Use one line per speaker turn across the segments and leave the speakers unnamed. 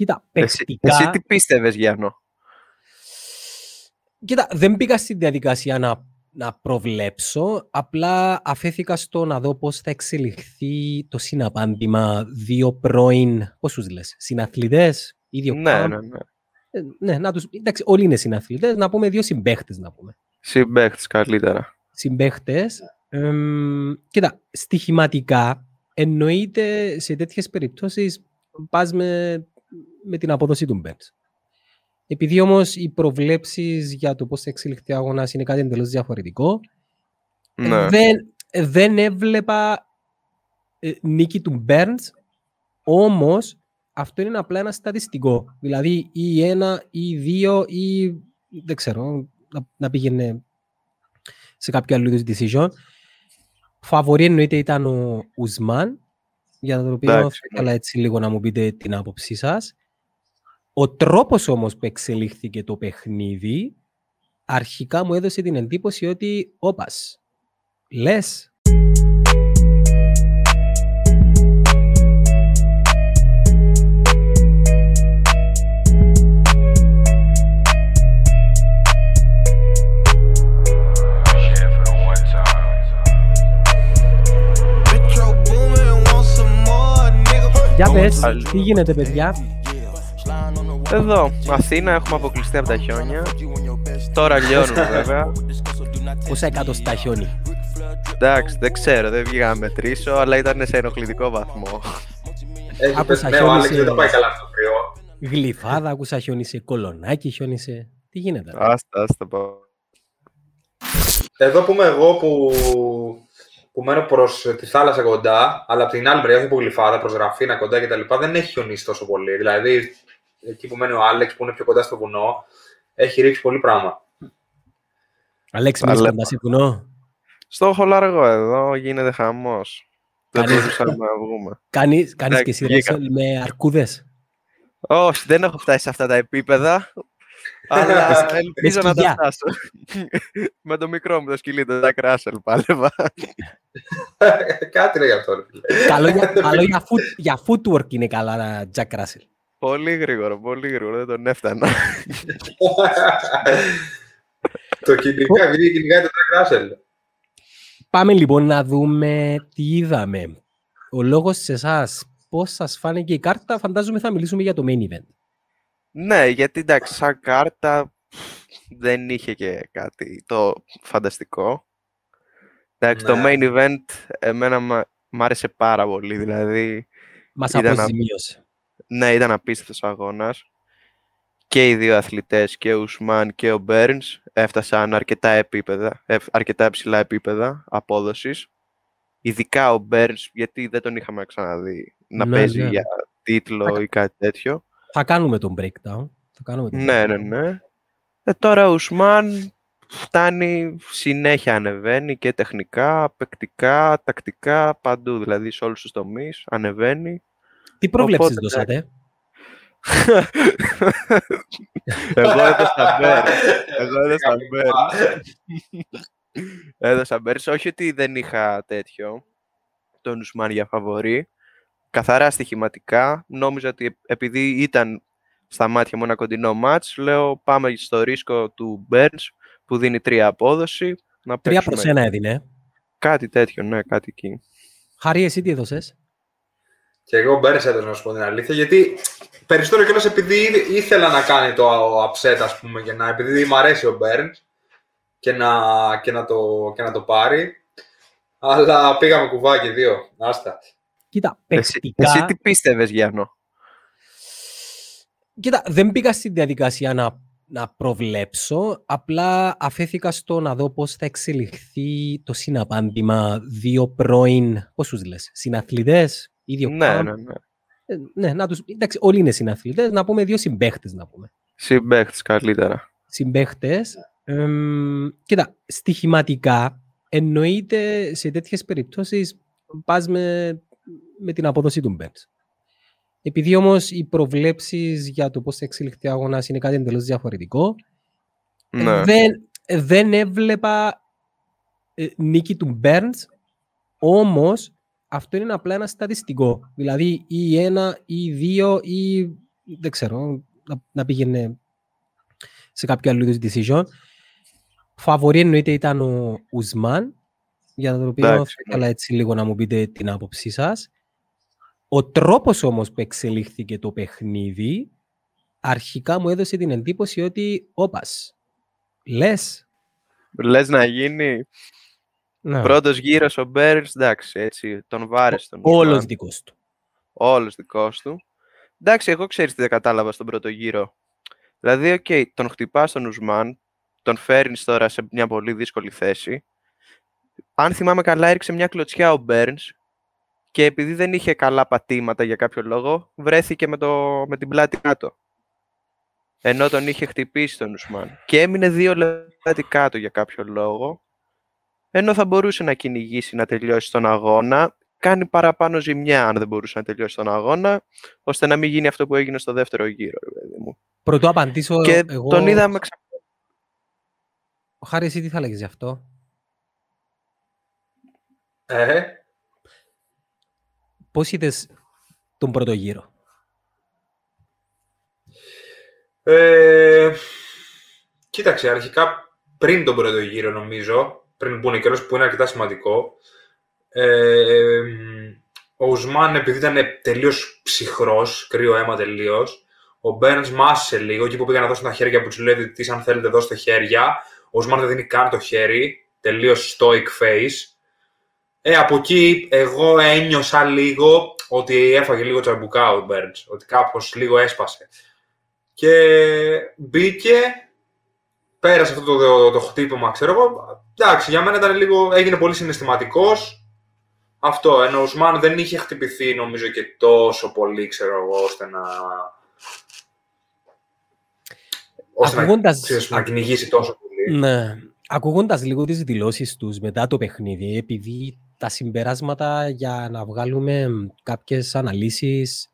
Κοίτα,
Εσύ,
παικτικά...
εσύ τι πίστευες, Γιάννο;
Κοίτα, δεν πήγα στη διαδικασία να, να προβλέψω, απλά αφέθηκα στο να δω πώς θα εξελιχθεί το συναπάντημα δύο πρώην, πόσους λες, συναθλητές, ίδιο
Ναι,
camp.
ναι, ναι.
Ε, ναι, να τους, εντάξει, όλοι είναι συναθλητές, να πούμε δύο συμπαίχτες να πούμε.
Συμπαίχτης καλύτερα.
Συμπαίχτες. Εμ, κοίτα, στοιχηματικά εννοείται σε τέτοιες περιπτώσεις πας με, με την απόδοση του Μπέντς. Επειδή όμως οι προβλέψεις για το πώς θα εξελιχθεί ο αγώνας είναι κάτι εντελώς διαφορετικό,
Ναι.
δεν, δεν έβλεπα ε, νίκη του Μπέρνς, όμως αυτό είναι απλά ένα στατιστικό. Δηλαδή ή ένα ή δύο ή δεν ξέρω, να, να πήγαινε σε κάποιο άλλο είδους decision. Φαβορή εννοείται ήταν ο Ουσμάν, για το οποίο
Εντάξει,
θα ήθελα έτσι λίγο να μου πείτε την άποψή σας. Ο τρόπος όμως που εξελίχθηκε το παιχνίδι, αρχικά μου έδωσε την εντύπωση ότι, όπας, λες, για πες,
Άλλη.
τι γίνεται παιδιά,
Εδώ, Αθήνα, έχουμε αποκλειστεί από τα χιόνια. Τώρα λιώνουν βέβαια.
πόσα εκατοστά χιόνι.
Εντάξει, δεν ξέρω, δεν βγήκα να μετρήσω, αλλά ήταν σε ενοχλητικό βαθμό.
Έχεις
Άκουσα
πέσει, ναι, ο
χιόνι
Άλεξ
σε-
δεν το πάει καλά αυτό το κρυό.
Γλυφάδα, άκουσα χιόνισε, κολονάκι χιόνισε. Τι γίνεται. ρε;
Άστα, άστα πάω.
Εδώ που είμαι εγώ που, που μένω προς τη θάλασσα κοντά, αλλά από την άλλη μεριά, όχι από γλυφάδα, προς Ραφίνα κοντά κτλ. Δεν έχει χιονίσει τόσο πολύ. Δηλαδή, εκεί που μένει ο Άλεξ, που είναι πιο κοντά στο βουνό, έχει ρίξει πολύ πράγμα.
Αλέξη, μείνεις
Αλλά-
κοντά σε βουνό.
Στο χολαργό εδώ γίνεται χαμός. Δεν
Κανείς-
μπορούσαμε να βγούμε.
Κάνεις, κάνεις και
Εντάξει,
εσύ
βγήκα.
Ρέσελ, με αρκούδες.
Όχι, δεν έχω φτάσει σε αυτά τα επίπεδα. Αλλά ελπίζω να τα
σκυλιά.
φτάσω. Με το μικρό μου το σκυλί, το Jack Russell πάλευα.
Κάτι λέει αυτό. ρε φίλε.
Καλό, για, καλό για, foot, για footwork είναι καλά, ένα Jack Russell.
Πολύ γρήγορο, πολύ γρήγορο, δεν τον έφτανα.
το κυνηγά, επειδή κυνηγάει το Jack Russell.
Πάμε λοιπόν να δούμε τι είδαμε. Ο λόγος σε εσάς, πώς σας φάνηκε η κάρτα, φαντάζομαι θα μιλήσουμε για το main event.
Ναι, γιατί εντάξει, σαν κάρτα δεν είχε και κάτι το φανταστικό. Εντάξει, το
Ναι.
main event εμένα μα- μ' άρεσε πάρα πολύ, δηλαδή
Μας
Ήταν να-
αποζημίωσε.
Ναι, ήταν απίστευτος αγώνας. Και οι δύο αθλητές, και ο Ουσμάν και ο Μπέρνς, έφτασαν αρκετά, επίπεδα, ε, αρκετά υψηλά επίπεδα απόδοσης. Ειδικά ο Μπέρνς, γιατί δεν τον είχαμε ξαναδεί να
Ναι,
παίζει
ναι.
για τίτλο ή κάτι τέτοιο.
Θα κάνουμε τον breakdown. Θα κάνουμε τον
Ναι,
breakdown.
ναι, ναι. Ε, τώρα ο Ουσμάν φτάνει, συνέχεια ανεβαίνει και τεχνικά, παικτικά, τακτικά, παντού. Δηλαδή σε όλους τους τομείς ανεβαίνει.
Τι προβλέψεις
Οπότε,
δώσατε;
Εγώ έδωσα Μπέρ. Εγώ έδωσα Μπέρ. Έδωσα Μπέρ. Όχι ότι δεν είχα τέτοιο τον Ουσμάν για φαβορή. Καθαρά στοιχηματικά. Νόμιζα ότι επειδή ήταν στα μάτια μου ένα κοντινό μάτς, λέω πάμε στο ρίσκο του Μπέρνς που δίνει τρία απόδοση. Να
Τρία
παίξουμε.
προς ένα έδινε.
Κάτι τέτοιο, ναι, κάτι εκεί.
Χαρή, εσύ τι έδωσες;
Και εγώ μπέρεσα έδωσα να σου πω την αλήθεια, γιατί περισσότερο κιόλας επειδή ήδη- ήθελα να κάνει το upset, ας πούμε, και να, επειδή μου αρέσει ο Burns και να, και να, το, και να το πάρει. Αλλά πήγαμε κουβάκι δύο. Άστα.
Κοίτα,
Εσύ,
παικτικά...
εσύ τι πίστευες, Γιάννο;
Κοίτα, δεν πήγα στη διαδικασία να, να προβλέψω, απλά αφέθηκα στο να δω πώς θα εξελιχθεί το συναπάντημα δύο πρώην, πόσους λες, συναθλητές, ίδιο
Ναι,
camp.
ναι, ναι.
Ε, ναι, να τους, εντάξει, όλοι είναι συναθλητές, να πούμε δύο συμπαίχτες να πούμε.
Συμπαίχτης καλύτερα.
Συμπαίχτες. Εμ, κοίτα, στοιχηματικά εννοείται σε τέτοιες περιπτώσεις πας με, με την απόδοση του Μπέντς. Επειδή όμως οι προβλέψεις για το πώς θα εξελιχθεί ο αγώνας είναι κάτι εντελώς διαφορετικό,
Ναι.
δεν, δεν έβλεπα ε, νίκη του Μπέρνς, όμως αυτό είναι απλά ένα στατιστικό. Δηλαδή ή ένα ή δύο ή δεν ξέρω, να, να πήγαινε σε κάποιο άλλο είδους decision. Φαβορή εννοείται ήταν ο Ουσμάν, για το οποίο
Εντάξει,
θα ήθελα έτσι λίγο να μου πείτε την άποψή σας. Ο τρόπος όμως που εξελίχθηκε το παιχνίδι, αρχικά μου έδωσε την εντύπωση ότι, όπας, λες,
Λες να γίνει
ναι,
πρώτος γύρος ο Μπέρνς, εντάξει, έτσι, τον βάρες τον
όλος
Ουσμάν.
δικός του.
Όλος δικός του. Εντάξει, εγώ ξέρεις τι δεν κατάλαβα στον πρώτο γύρο. Δηλαδή, οκ, τον χτυπάς τον Ουσμάν, τον φέρνεις τώρα σε μια πολύ δύσκολη θέση. Αν θυμάμαι καλά, έριξε μια κλωτσιά ο Μπέρνς και επειδή δεν είχε καλά πατήματα για κάποιο λόγο, βρέθηκε με, το, με την πλάτη κάτω. Ενώ τον είχε χτυπήσει τον Ουσμάν. Και έμεινε δύο λεπτά κάτω για κάποιο λόγο. Ενώ θα μπορούσε να κυνηγήσει να τελειώσει τον αγώνα. Κάνει παραπάνω ζημιά αν δεν μπορούσε να τελειώσει τον αγώνα, ώστε να μην γίνει αυτό που έγινε στο δεύτερο γύρο, ρε παιδί μου.
Πρωτού απαντήσω
Και
εγώ...
τον είδαμε ξα...
Ο Χάρη, εσύ τι θα λέγεις γι' αυτό;
Ε,
Πώς είδες τον πρώτο γύρο;
Ε, κοίταξε, αρχικά πριν τον πρώτο γύρο νομίζω, πριν μπουν καιρός που είναι αρκετά σημαντικό, ε, ο Ουσμάν επειδή ήταν τελείως ψυχρός, κρύο αίμα τελείως, ο Μπέρνς μάσησε λίγο εκεί που πήγαν να δώσουν τα χέρια που του λέει ότι αν θέλετε δώστε χέρια. Ο Ουσμάν δεν δίνει καν το χέρι, τελείως stoic face. Ε, από εκεί εγώ ένιωσα λίγο ότι έφαγε λίγο τσαμπουκά ο Μπέρνς, ότι κάπως λίγο έσπασε. Και μπήκε, πέρασε αυτό το, το, το χτύπημα, ξέρω εγώ. Εντάξει, για μένα ήταν λίγο, έγινε πολύ συναισθηματικός. Αυτό, ενώ ο Ουσμάν δεν είχε χτυπηθεί νομίζω και τόσο πολύ, ξέρω εγώ, ώστε να... ώστε να,
Ακούγοντας-
ξέρεις, να κυνηγήσει τόσο πολύ.
Ναι. Ακούγοντας λίγο τις δηλώσεις τους μετά το παιχνίδι, επειδή τα συμπεράσματα για να βγάλουμε κάποιες αναλύσεις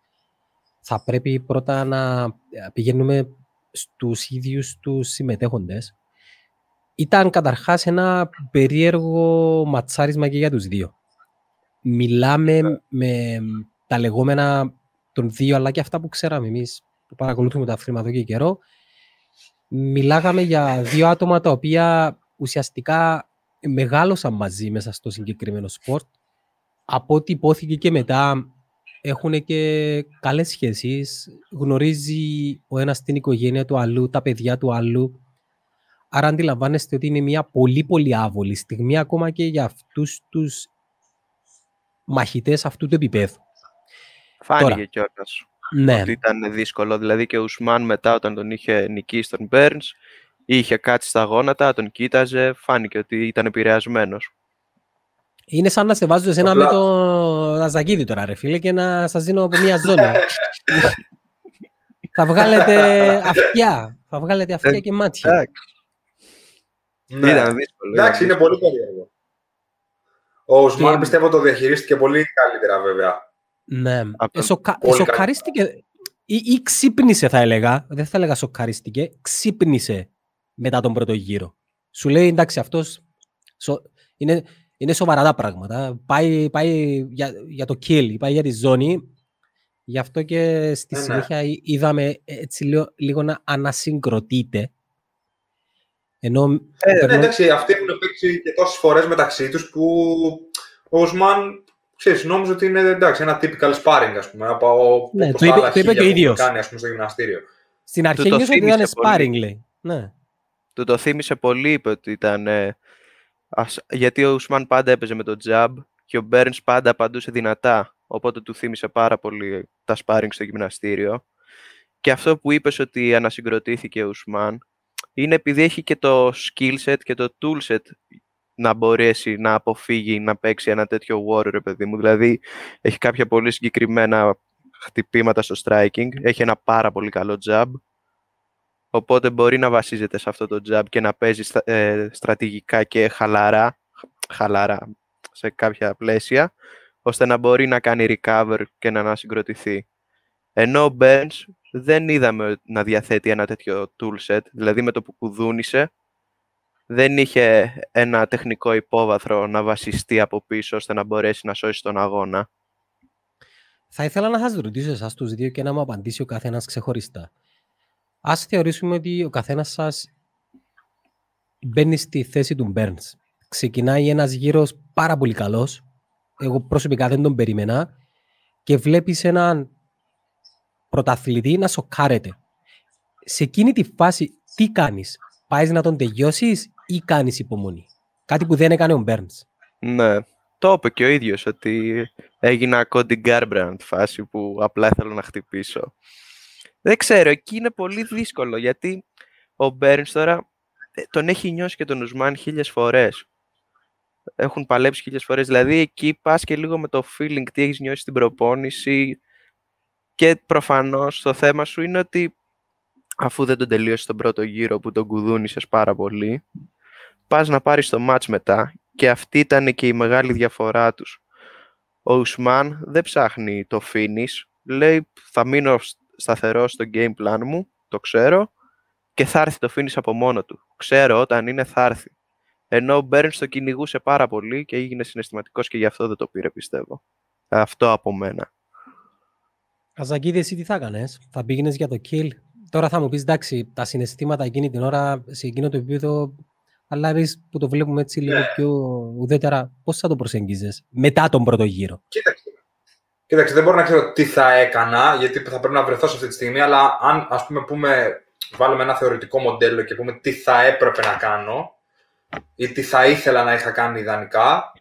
θα πρέπει πρώτα να ε, πηγαίνουμε στους ίδιους τους συμμετέχοντες. Ήταν καταρχάς ένα περίεργο ματσάρισμα και για τους δύο. Μιλάμε με τα λεγόμενα των δύο, αλλά και αυτά που ξέραμε εμείς που παρακολουθούμε τα αθλήματα εδώ και καιρό, μιλάγαμε για δύο άτομα τα οποία ουσιαστικά μεγάλωσαν μαζί μέσα στο συγκεκριμένο σπορτ. Από ό,τι ειπώθηκε και μετά έχουν και καλές σχέσεις. Γνωρίζει ο ένας την οικογένεια του αλλού, τα παιδιά του αλλού. Άρα αντιλαμβάνεστε ότι είναι μια πολύ πολύ άβολη στιγμή ακόμα και για αυτούς τους μαχητές αυτού του επίπεδου.
Φάνηκε
Τώρα.
κιόλας
Ναι,
ότι ήταν δύσκολο. Δηλαδή και ο Ουσμάν μετά όταν τον είχε νικήσει τον Μπέρνς, είχε κάτσει στα γόνατα, τον κοίταζε, φάνηκε ότι ήταν επηρεασμένος.
είναι σαν να σε βάζω εσένα
Απλά-
με το Ναζακίδη τώρα ρε φίλε και να σας δίνω από μια ζώνη. θα βγάλετε αυτιά. Θα βγάλετε αυτιά και μάτια.
Εντάξει,
Ναι.
ήταν δύσκολο.
Εντάξει,
ήταν
είναι πολύ περίεργο. Ο Ουσμάν
Και-
πιστεύω το διαχειρίστηκε πολύ καλύτερα βέβαια.
Ναι.
Από-
Ε, σοκα-
Πολύ
Σοκαρίστηκε ή, ή ξύπνησε θα έλεγα. Δεν θα έλεγα σοκαρίστηκε. Ξύπνησε μετά τον πρώτο γύρο. Σου λέει εντάξει αυτός σο- είναι, είναι σοβαρά τα πράγματα. Πάει, πάει για, για το kill, πάει για τη ζώνη. Γι' αυτό και στη
Ε, ναι.
συνέχεια εί- είδαμε έτσι λίγο, λίγο να ανασυγκροτείται. Ενώ
Ε,
Ναι,
περνώ-
εντάξει, αυτοί έχουν παίξει και τόσες φορές μεταξύ τους που ο Ουσμάν ξέρεις, νόμιζε ότι είναι εντάξει, ένα typical sparring, ας πούμε, από
Ναι,
όπως
το είπε-
άλλα
το είπε και ο
χίλια που
ίδιος.
κάνει, ας πούμε, στο γυμναστήριο.
στην αρχή
το
νιώσα ότι ήταν
θύμισε πολύ.
sparring λέει. Ναι.
Του το θύμισε πολύ, είπε ότι ήταν. ε, ας- γιατί ο Ουσμάν πάντα έπαιζε με το τζαμπ και ο Μπέρνς πάντα απαντούσε δυνατά. Οπότε του θύμισε πάρα πολύ τα σπάρινγκ στο γυμναστήριο. Και αυτό που είπες ότι ανασυγκροτήθηκε ο Ουσμάν είναι επειδή έχει και το skill set και το tool set να μπορέσει να αποφύγει να παίξει ένα τέτοιο warrior, ρε παιδί μου. Δηλαδή, έχει κάποια πολύ συγκεκριμένα χτυπήματα στο striking, έχει ένα πάρα πολύ καλό jab, οπότε μπορεί να βασίζεται σε αυτό το jab και να παίζει στα- ε, στρατηγικά και χαλαρά, χαλαρά σε κάποια πλαίσια, ώστε να μπορεί να κάνει recover και να ανασυγκροτηθεί. Ενώ ο Burns δεν είδαμε να διαθέτει ένα τέτοιο toolset, δηλαδή με το που κουδούνισε, δεν είχε ένα τεχνικό υπόβαθρο να βασιστεί από πίσω ώστε να μπορέσει να σώσει τον αγώνα.
Θα ήθελα να σας ρωτήσω εσάς τους δύο και να μου απαντήσει ο καθένας ξεχωριστά. Ας θεωρήσουμε ότι ο καθένας σας μπαίνει στη θέση του Burns. Ξεκινάει ένας γύρος πάρα πολύ καλός. Εγώ προσωπικά δεν τον περίμενα. Και βλέπεις έναν πρωταθλητή να σοκάρεται. Σε εκείνη τη φάση τι κάνεις; Πάεις να τον τελειώσεις ή κάνεις υπομονή; Κάτι που δεν έκανε ο Burns.
Ναι, το είπε και ο ίδιος ότι έγινα Cody Garbrandt φάση που απλά ήθελα να χτυπήσω. Δεν ξέρω, εκεί είναι πολύ δύσκολο γιατί ο Burns τώρα ε, τον έχει νιώσει και τον Ουσμάν χίλιες φορές. Έχουν παλέψει χίλιες φορές. Δηλαδή εκεί πας και λίγο με το feeling τι έχεις νιώσει στην προπόνηση και προφανώς το θέμα σου είναι ότι αφού δεν τον τελείωσε τον πρώτο γύρο που τον κουδούνισες πάρα πολύ, πας να πάρεις το match μετά και αυτή ήταν και η μεγάλη διαφορά τους. Ο Ουσμάν δεν ψάχνει το finish, λέει θα μείνω σταθερό στο game plan μου, το ξέρω, και θα έρθει το finish από μόνο του. Ξέρω όταν είναι θα έρθει. Ενώ ο Μπέρνς το κυνηγούσε πάρα πολύ και έγινε συναισθηματικός και γι' αυτό δεν το πήρε πιστεύω. Αυτό από μένα.
Καζακίδη, εσύ τι θα έκανες, θα πήγαινες για το kill; Τώρα θα μου πεις, εντάξει, τα συναισθήματα εκείνη την ώρα, σε εκείνο το επίπεδο, αλλά εμείς που το βλέπουμε έτσι λίγο
Ναι.
πιο ουδέτερα, πώς θα το προσεγγίζεις μετά τον πρώτο γύρο;
Κοίταξε. Κοίταξε, δεν μπορώ να ξέρω τι θα έκανα, γιατί θα πρέπει να βρεθώ σε αυτή τη στιγμή, αλλά αν ας πούμε πούμε, βάλουμε ένα θεωρητικό μοντέλο και πούμε τι θα έπρεπε να κάνω ή τι θα ήθελα να είχα κάνει ιδανικά,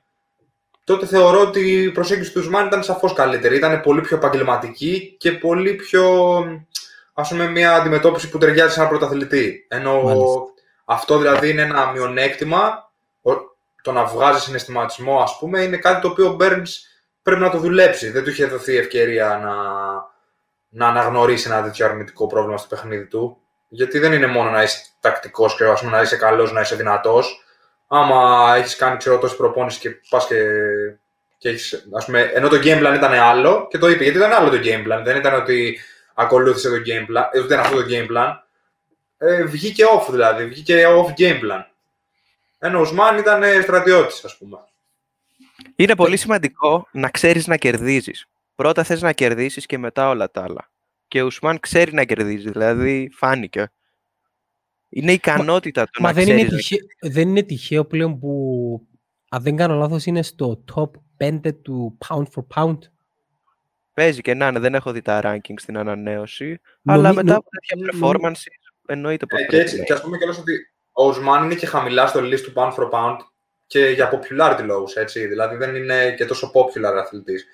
τότε θεωρώ ότι η προσέγγιση του Ουσμάν ήταν σαφώς καλύτερη. Ήταν πολύ πιο επαγγελματική και πολύ πιο, ας πούμε, μια αντιμετώπιση που ταιριάζει σε έναν πρωταθλητή. Ενώ
Μάλιστα.
αυτό δηλαδή είναι ένα μειονέκτημα, ο- το να βγάζει συναισθηματισμό, ας πούμε, είναι κάτι το οποίο ο Burns πρέπει να το δουλέψει. Δεν του είχε δοθεί ευκαιρία να, να αναγνωρίσει ένα τέτοιο αρνητικό πρόβλημα στο παιχνίδι του. Γιατί δεν είναι μόνο να είσαι τακτικός και ας πούμε, να είσαι καλός, να είσαι δυνατός. Άμα έχεις κάνει ξέρω, τόση προπόνηση και πας και, και έχεις, ας πούμε, ενώ το game plan ήταν άλλο και το είπε, γιατί ήταν άλλο το game plan. Δεν ήταν ότι ακολούθησε το game plan, ε, ούτε ήταν αυτό το game plan. Ε, βγήκε off δηλαδή, βγήκε off game plan. Ενώ ο Ουσμάν ήταν ε, στρατιώτης, ας πούμε.
Είναι πολύ σημαντικό να ξέρεις να κερδίζεις. Πρώτα θες να κερδίσεις και μετά όλα τα άλλα. Και ο Ουσμάν ξέρει να κερδίζει, δηλαδή φάνηκε. Είναι η ικανότητα του
Μα
να
δεν είναι,
ξέρεις να
τυχαίο, δεν είναι τυχαίο πλέον που, αν δεν κάνω λάθος, είναι στο top 5 του pound for pound.
Παίζει και να είναι, δεν έχω δει τα rankings στην ανανέωση, αλλά
Νομι-
μετά
νο-
από τέτοια
νομι-
performance εννοείται πως
Ε, και,
πρέπει
έτσι,
να
και ας πούμε κιόλας ότι ο Ουσμάν είναι και χαμηλά στο list του pound for pound και για popularity λόγους, έτσι. Δηλαδή δεν είναι και τόσο popular αθλητής.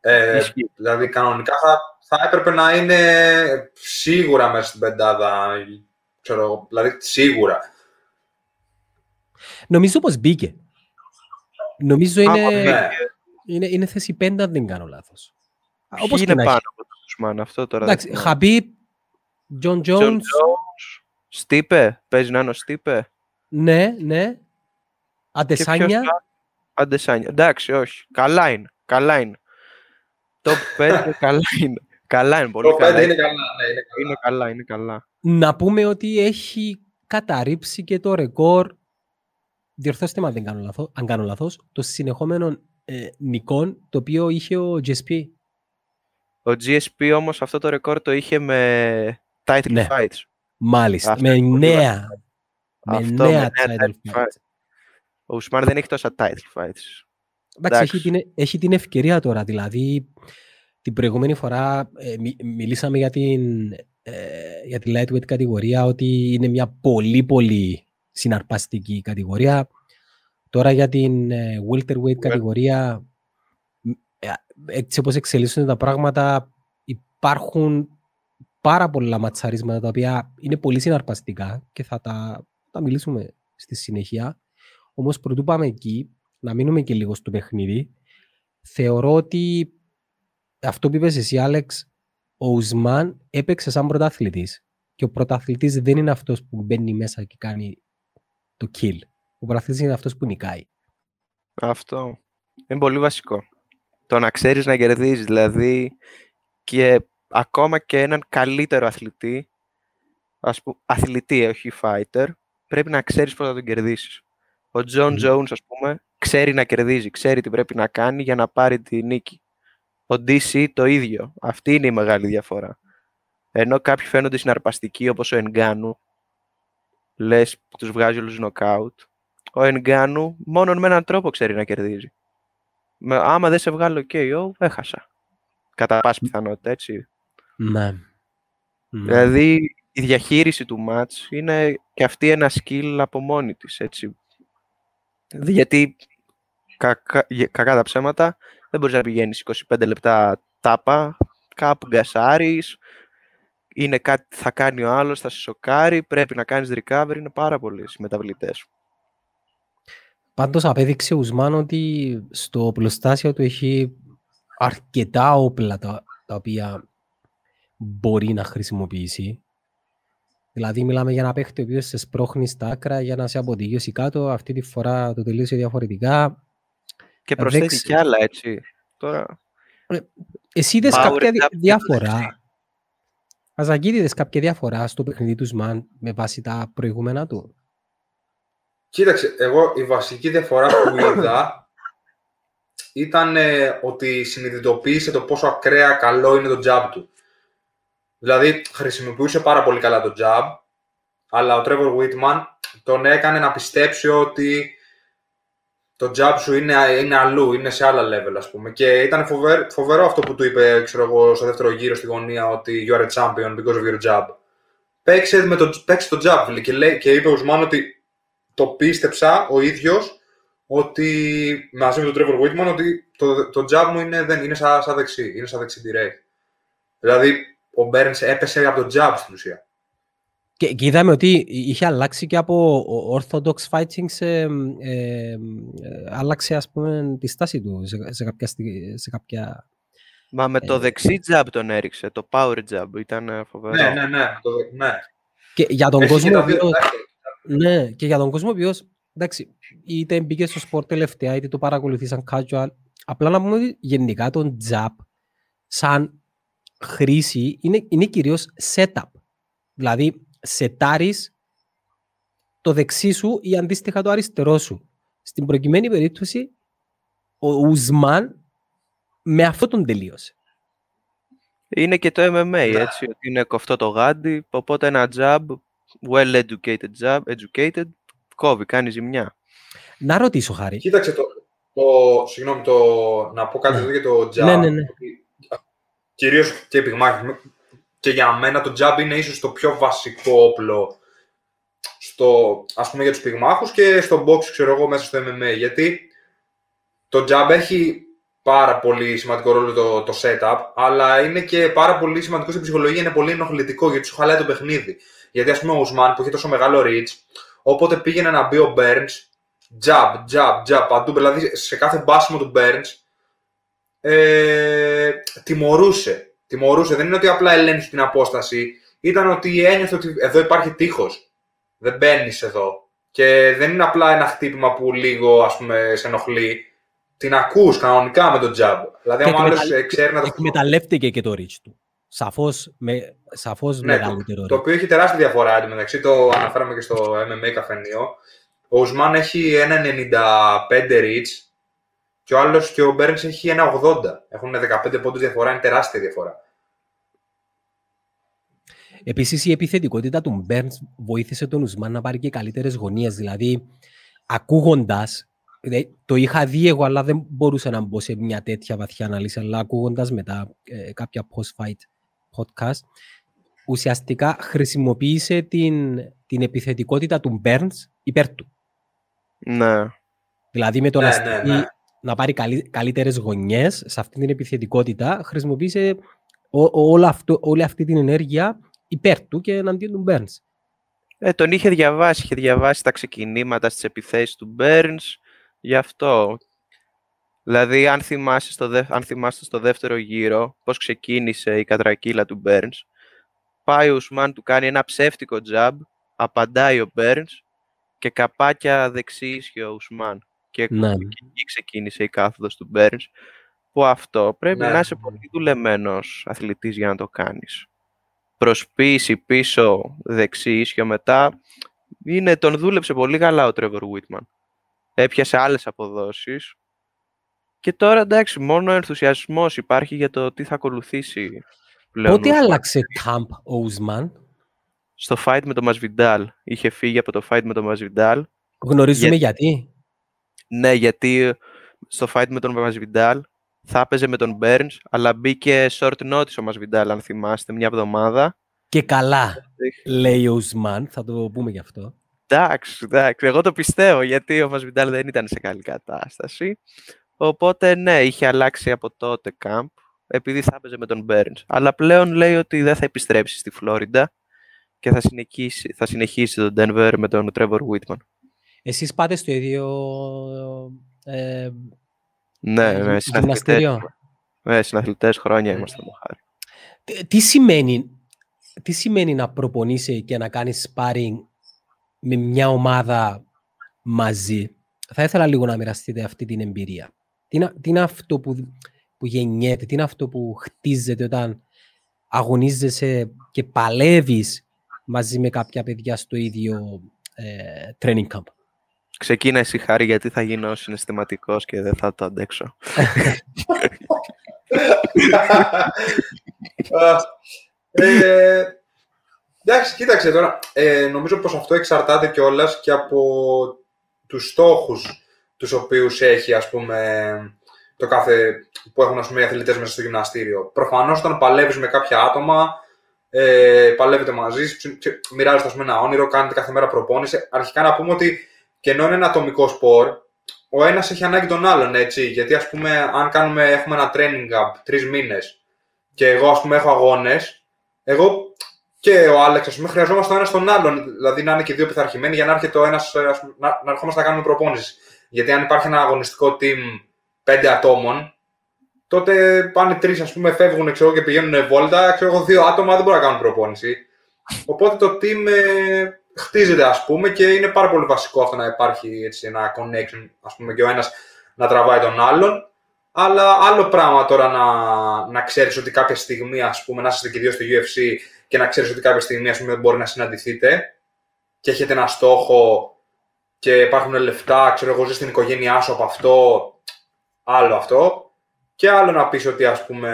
Ε,
Ισχύει.
δηλαδή κανονικά θα, θα έπρεπε να είναι σίγουρα μέσα στην πεντάδα. Ξέρω, εγώ, δηλαδή σίγουρα.
Νομίζω πως μπήκε. Νομίζω
Άμα
είναι,
Ναι.
είναι, είναι θέση 5 αν δεν κάνω λάθος. Όπως
Ποιοι
και
είναι
να
πάνω
έχει.
από τον Ουσμάν, αυτό τώρα
Εντάξει,
δεν θυμάμαι.
Χαμπίπ, Jon
Jon
Jones,
Jones, Στίπε, παίζει να είναι ο Στίπε.
ναι, ναι.
Και ποιος
Αντεσάνια,
άλλο; Αντεσάνια. Εντάξει, όχι. Καλά είναι. Καλά είναι. Top 5 καλά είναι. Καλά είναι, πολύ
Το
καλά.
5 είναι καλά. Ναι, είναι καλά.
Είναι καλά, είναι καλά.
να πούμε ότι έχει καταρρύψει και το ρεκόρ, διορθώστε με αν, δεν κάνω λάθος, αν κάνω λάθος, των συνεχόμενων ε, νικών, το οποίο είχε ο GSP.
Ο GSP όμως αυτό το ρεκόρ το είχε με title
Ναι.
fights.
Μάλιστα,
Αυτό
με
είναι πολύ
νέα, με
Αυτό,
νέα
με
title
νέα title
fight.
fight. Ο Ουσμάν δεν έχει τόσα title fights.
Εντάξει, έχει
Εντάξει.
την, έχει την ευκαιρία τώρα. Δηλαδή, την προηγούμενη φορά ε, μι- μιλήσαμε για την, ε, για τη lightweight κατηγορία ότι είναι μια πολύ πολύ συναρπαστική κατηγορία. Τώρα για την ε, welterweight κατηγορία, μ, ε, έτσι όπως εξελίσσονται τα πράγματα, υπάρχουν πάρα πολλά ματσαρίσματα τα οποία είναι πολύ συναρπαστικά και θα τα, τα μιλήσουμε στη συνέχεια. Όμως πρωτού πάμε εκεί, να μείνουμε και λίγο στο παιχνίδι, θεωρώ ότι αυτό που είπες εσύ Άλεξ, ο Ουσμάν έπαιξε σαν πρωταθλητής και ο πρωταθλητής δεν είναι αυτός που μπαίνει μέσα και κάνει το kill. Ο πρωταθλητής είναι αυτός που νικάει.
Αυτό είναι πολύ βασικό. Το να ξέρεις να κερδίζεις, δηλαδή και ακόμα και έναν καλύτερο αθλητή, ας πούμε, αθλητή, όχι fighter, πρέπει να ξέρεις πώς θα τον κερδίσεις. Ο Τζον
Μμμ.
Jones, ας πούμε, ξέρει να κερδίζει, ξέρει τι πρέπει να κάνει για να πάρει τη νίκη. Ο DC το ίδιο. Αυτή είναι η μεγάλη διαφορά. Ενώ κάποιοι φαίνονται συναρπαστικοί όπως ο Ενγκάνου, λες που τους βγάζει όλους νοκάουτ, ο Ενγκάνου μόνο με έναν τρόπο ξέρει να κερδίζει. Με, άμα δεν σε βγάλω KO, έχασα. Κατά πάση πιθανότητα, έτσι.
Ναι. Ναι.
Δηλαδή, η διαχείριση του μάτς είναι και αυτή ένα skill από μόνη της, έτσι. Δηλαδή, Γιατί, κακά, για- κακά τα ψέματα, δεν μπορείς να πηγαίνεις 25 λεπτά τάπα, κάπου γκασάρεις, είναι κάτι θα κάνει ο άλλος, θα σε σοκάρει, πρέπει να κάνεις recovery, είναι πάρα πολλοί οι μεταβλητές.
Πάντως απέδειξε ο Ουσμάν ότι στο πλωστάσιο του έχει αρκετά όπλα τα, τα οποία μπορεί να χρησιμοποιήσει. Δηλαδή μιλάμε για ένα παίχτη ο οποίος σε σπρώχνει στα άκρα για να σε αποτυγιώσει κάτω. Αυτή τη φορά το τελείωσε διαφορετικά.
Και
Δεν
προσθέτει
ξε-
κι άλλα, έτσι. Τώρα,
Εσύ είδες
Power
κάποια
jab
δι-
και
διαφορά. Αζακίδη, είδες κάποια διαφορά στο παιχνίδι του Ουσμάν με βάση τα προηγούμενα του;
Κοίταξε, εγώ η βασική διαφορά που είδα ήταν ε, ότι συνειδητοποίησε το πόσο ακραία καλό είναι το jab του. Δηλαδή, χρησιμοποιούσε πάρα πολύ καλά το jab, αλλά ο Trevor Whitman τον έκανε να πιστέψει ότι το jab σου είναι, είναι αλλού, είναι σε άλλα level, ας πούμε. Και ήταν φοβερό, φοβερό αυτό που του είπε, ξέρω εγώ, στο δεύτερο γύρο στη γωνία, ότι you are a champion because of your jab. Παίξε, με το, παίξε το jab, φίλε, και, λέει, και είπε ο Ουσμάν ότι το πίστεψα ο ίδιος ότι μαζί με τον Trevor Whitman ότι το, το jab μου είναι, δεν, είναι σαν, σαν δεξί, είναι σαν δεξί direct. Δηλαδή, ο Burns έπεσε από το jab στην ουσία.
Και, και είδαμε ότι είχε αλλάξει και από ο- orthodox fighting σε, ε, ε, άλλαξε ας πούμε τη στάση του σε, σε κάποια, στι- σε κάποια...
μα με το
Ε,
δεξί jab τον έριξε, το power jab, ήταν ε, φοβερό.
Ναι, ναι, ναι. Το, ναι.
Και για τον
Έχει
κόσμο
και
ο
τα δύο
οποίος,
τουλάχιστον.
ναι, και για τον κόσμο ο οποίος, εντάξει, είτε μπήκε στο σπορ τελευταία, είτε το παρακολουθείς σαν casual, απλά να πούμε ότι γενικά τον jab σαν χρήση είναι, είναι κυρίως setup. Δηλαδή, σετάρεις το δεξί σου ή αντίστοιχα το αριστερό σου. Στην προκειμένη περίπτωση, ο Ουσμάν με αυτό τον τελείωσε.
Είναι και το MMA,
Ναι.
έτσι, ότι είναι κοφτό το γάντι, οπότε ένα jab, well educated jab, educated, κόβει, κάνει ζημιά.
Να ρωτήσω, Χάρη.
Κοίταξε το, το, συγγνώμη, το, να πω κάτι
Ναι.
εδώ για το jab.
Ναι, ναι, ναι.
ότι Κυρίως και επί μάχης. Και για μένα το jab είναι ίσως το πιο βασικό όπλο στο, ας πούμε για τους πυγμάχους και στο box, ξέρω εγώ, μέσα στο MMA. Γιατί το jab έχει πάρα πολύ σημαντικό ρόλο το, το setup, αλλά είναι και πάρα πολύ σημαντικό στην ψυχολογία, είναι πολύ ενοχλητικό γιατί σου χαλάει το παιχνίδι. Γιατί ας πούμε ο Ουσμάν που είχε τόσο μεγάλο reach, όποτε πήγαινε να μπει ο Burns, jab, jab, jab, παντού, δηλαδή σε κάθε μπάσιμο του Burns, ε, τιμωρούσε. Τιμωρούσε. Δεν είναι ότι απλά ελέγχει την απόσταση. Ήταν ότι ένιωθε ότι εδώ υπάρχει τείχος. Δεν μπαίνεις εδώ. Και δεν είναι απλά ένα χτύπημα που λίγο ας πούμε σε ενοχλεί. Την ακούς κανονικά με τον jab. Δηλαδή,
Και
αν ο άλλος
εκμεταλλε-
ε, ξέρει να το
Εκμεταλλεύτηκε και το reach του. Σαφώς, με, σαφώς
Ναι, το,
μεγαλύτερο
το
reach.
οποίο έχει τεράστια διαφορά εντωμεταξύ, το αναφέραμε και στο MMA καφενείο. Ο Ουσμάν έχει ένα 95 reach και ο άλλος και ο Μπέρνς έχει ένα 80. Έχουν 15 πόντους διαφορά, είναι τεράστια διαφορά.
Επίσης η επιθετικότητα του Burns βοήθησε τον Ουσμάν να πάρει και καλύτερες γωνίες. Δηλαδή, ακούγοντας, δηλαδή, το είχα δει εγώ, αλλά δεν μπορούσα να μπω σε μια τέτοια βαθιά ανάλυση, αλλά ακούγοντας μετά ε, κάποια post-fight podcast, ουσιαστικά χρησιμοποίησε την, την επιθετικότητα του Burns υπέρ του.
Ναι.
Δηλαδή με το
Ναι,
να,
ναι,
στείλει-
ναι.
Να πάρει καλύ, καλύτερες γωνιές σε αυτή την επιθετικότητα, χρησιμοποίησε ό, όλο αυτό, όλη αυτή την ενέργεια υπέρ του και εναντίον του Burns.
Ε, τον είχε διαβάσει, είχε διαβάσει τα ξεκινήματα στις επιθέσεις του Burns, γι' αυτό. Δηλαδή, αν θυμάσαι στο, δε- αν θυμάστε στο δεύτερο γύρο πώς ξεκίνησε η κατρακύλα του Burns, πάει ο Ουσμάν, του κάνει ένα ψεύτικο jab, απαντάει ο Burns και καπάκια δεξί ίσχυε ο Ουσμάν. Και
Ναι.
και εκεί ξεκίνησε η κάθοδος του Burns, που αυτό πρέπει
Ναι.
να είσαι πολύ δουλεμένος αθλητής για να το κάνεις. Προσποίηση πίσω δεξί ίσιο μετά, είναι, τον δούλεψε πολύ καλά ο Trevor Whitman. Έπιασε άλλες αποδόσεις Και τώρα εντάξει, μόνο ενθουσιασμός υπάρχει για το τι θα ακολουθήσει πλέον.
Πότε
ο Usman.
άλλαξε camp ο Ουσμάν.
Στο fight με τον Masvidal. Είχε φύγει από το fight με τον Masvidal.
Γνωρίζουμε
Για-
γιατί.
Ναι, γιατί στο fight με τον Masvidal θα έπαιζε με τον Burns, αλλά μπήκε short notice ο Masvidal, αν θυμάστε, μια εβδομάδα.
Και καλά, λέει ο Ουσμάν. Θα το πούμε γι' αυτό.
Εντάξει, εντάξει, εγώ το πιστεύω, γιατί ο Masvidal δεν ήταν σε καλή κατάσταση. Οπότε, ναι, είχε αλλάξει από τότε camp, επειδή θα έπαιζε με τον Burns. Αλλά πλέον λέει ότι δεν θα επιστρέψει στη Φλόριντα και θα συνεχίσει, θα συνεχίσει τον Denver με τον Trevor Whitman.
Εσείς πάτε στο ίδιο ε,
Ναι,
γυμ-
ναι, συναθλητές,
γυμναστήριο.
ναι, συναθλητές χρόνια είμαστε με χάρη.
Τι- Τι σημαίνει, τι σημαίνει να προπονείσαι και να κάνεις sparring με μια ομάδα μαζί; Θα ήθελα λίγο να μοιραστείτε αυτή την εμπειρία. Τι είναι, τι είναι αυτό που, που γεννιέται, τι είναι αυτό που χτίζεται όταν αγωνίζεσαι και παλεύεις μαζί με κάποια παιδιά στο ίδιο ε, training camp;
Ξεκίνα εσύ χάρη γιατί θα γίνω συναισθηματικός και δεν θα το αντέξω.
Α, ε, εντάξει, κοίταξε τώρα. Ε, νομίζω πως αυτό εξαρτάται κιόλας και από τους στόχους τους οποίους έχει, ας πούμε, το κάθε, που έχουν ας πούμε, οι αθλητές μέσα στο γυμναστήριο. Προφανώς όταν παλεύεις με κάποια άτομα, ε, παλεύετε μαζί, ψ- ψ- μοιράζεστε ας πούμε, ένα όνειρο, κάνετε κάθε μέρα προπόνηση. Αρχικά να πούμε ότι και ενώ είναι ένα ατομικό σπορ, ο ένας έχει ανάγκη τον άλλον, έτσι. Γιατί ας πούμε, αν κάνουμε, έχουμε ένα training up τρεις μήνες και εγώ ας πούμε έχω αγώνες, εγώ και ο Άλεξ, ας πούμε, χρειαζόμαστε ο ένας τον άλλον. Δηλαδή να είναι και δύο πειθαρχημένοι για να έρχεται ο ένας, ε, ας πούμε, να, να ερχόμαστε να κάνουμε προπόνησης. Γιατί αν υπάρχει ένα αγωνιστικό team πέντε ατόμων, τότε πάνε τρεις, ας πούμε, φεύγουν ξέρω, και πηγαίνουν βόλτα. Ξέρω εγώ, δύο άτομα δεν μπορούν να κάνουν προπόνηση. Οπότε το team ε, χτίζεται, ας πούμε, και είναι πάρα πολύ βασικό αυτό να υπάρχει έτσι, ένα connection, ας πούμε, και ο ένας να τραβάει τον άλλον. Αλλά άλλο πράγμα τώρα να, να ξέρεις ότι κάποια στιγμή, ας πούμε, να είστε και δύο στο UFC και να ξέρεις ότι κάποια στιγμή, ας πούμε, μπορεί να συναντηθείτε και έχετε ένα στόχο και υπάρχουν λεφτά, ξέρω εγώ, ζεις στην οικογένειά σου από αυτό, άλλο αυτό. Και άλλο να πεις ότι, ας πούμε,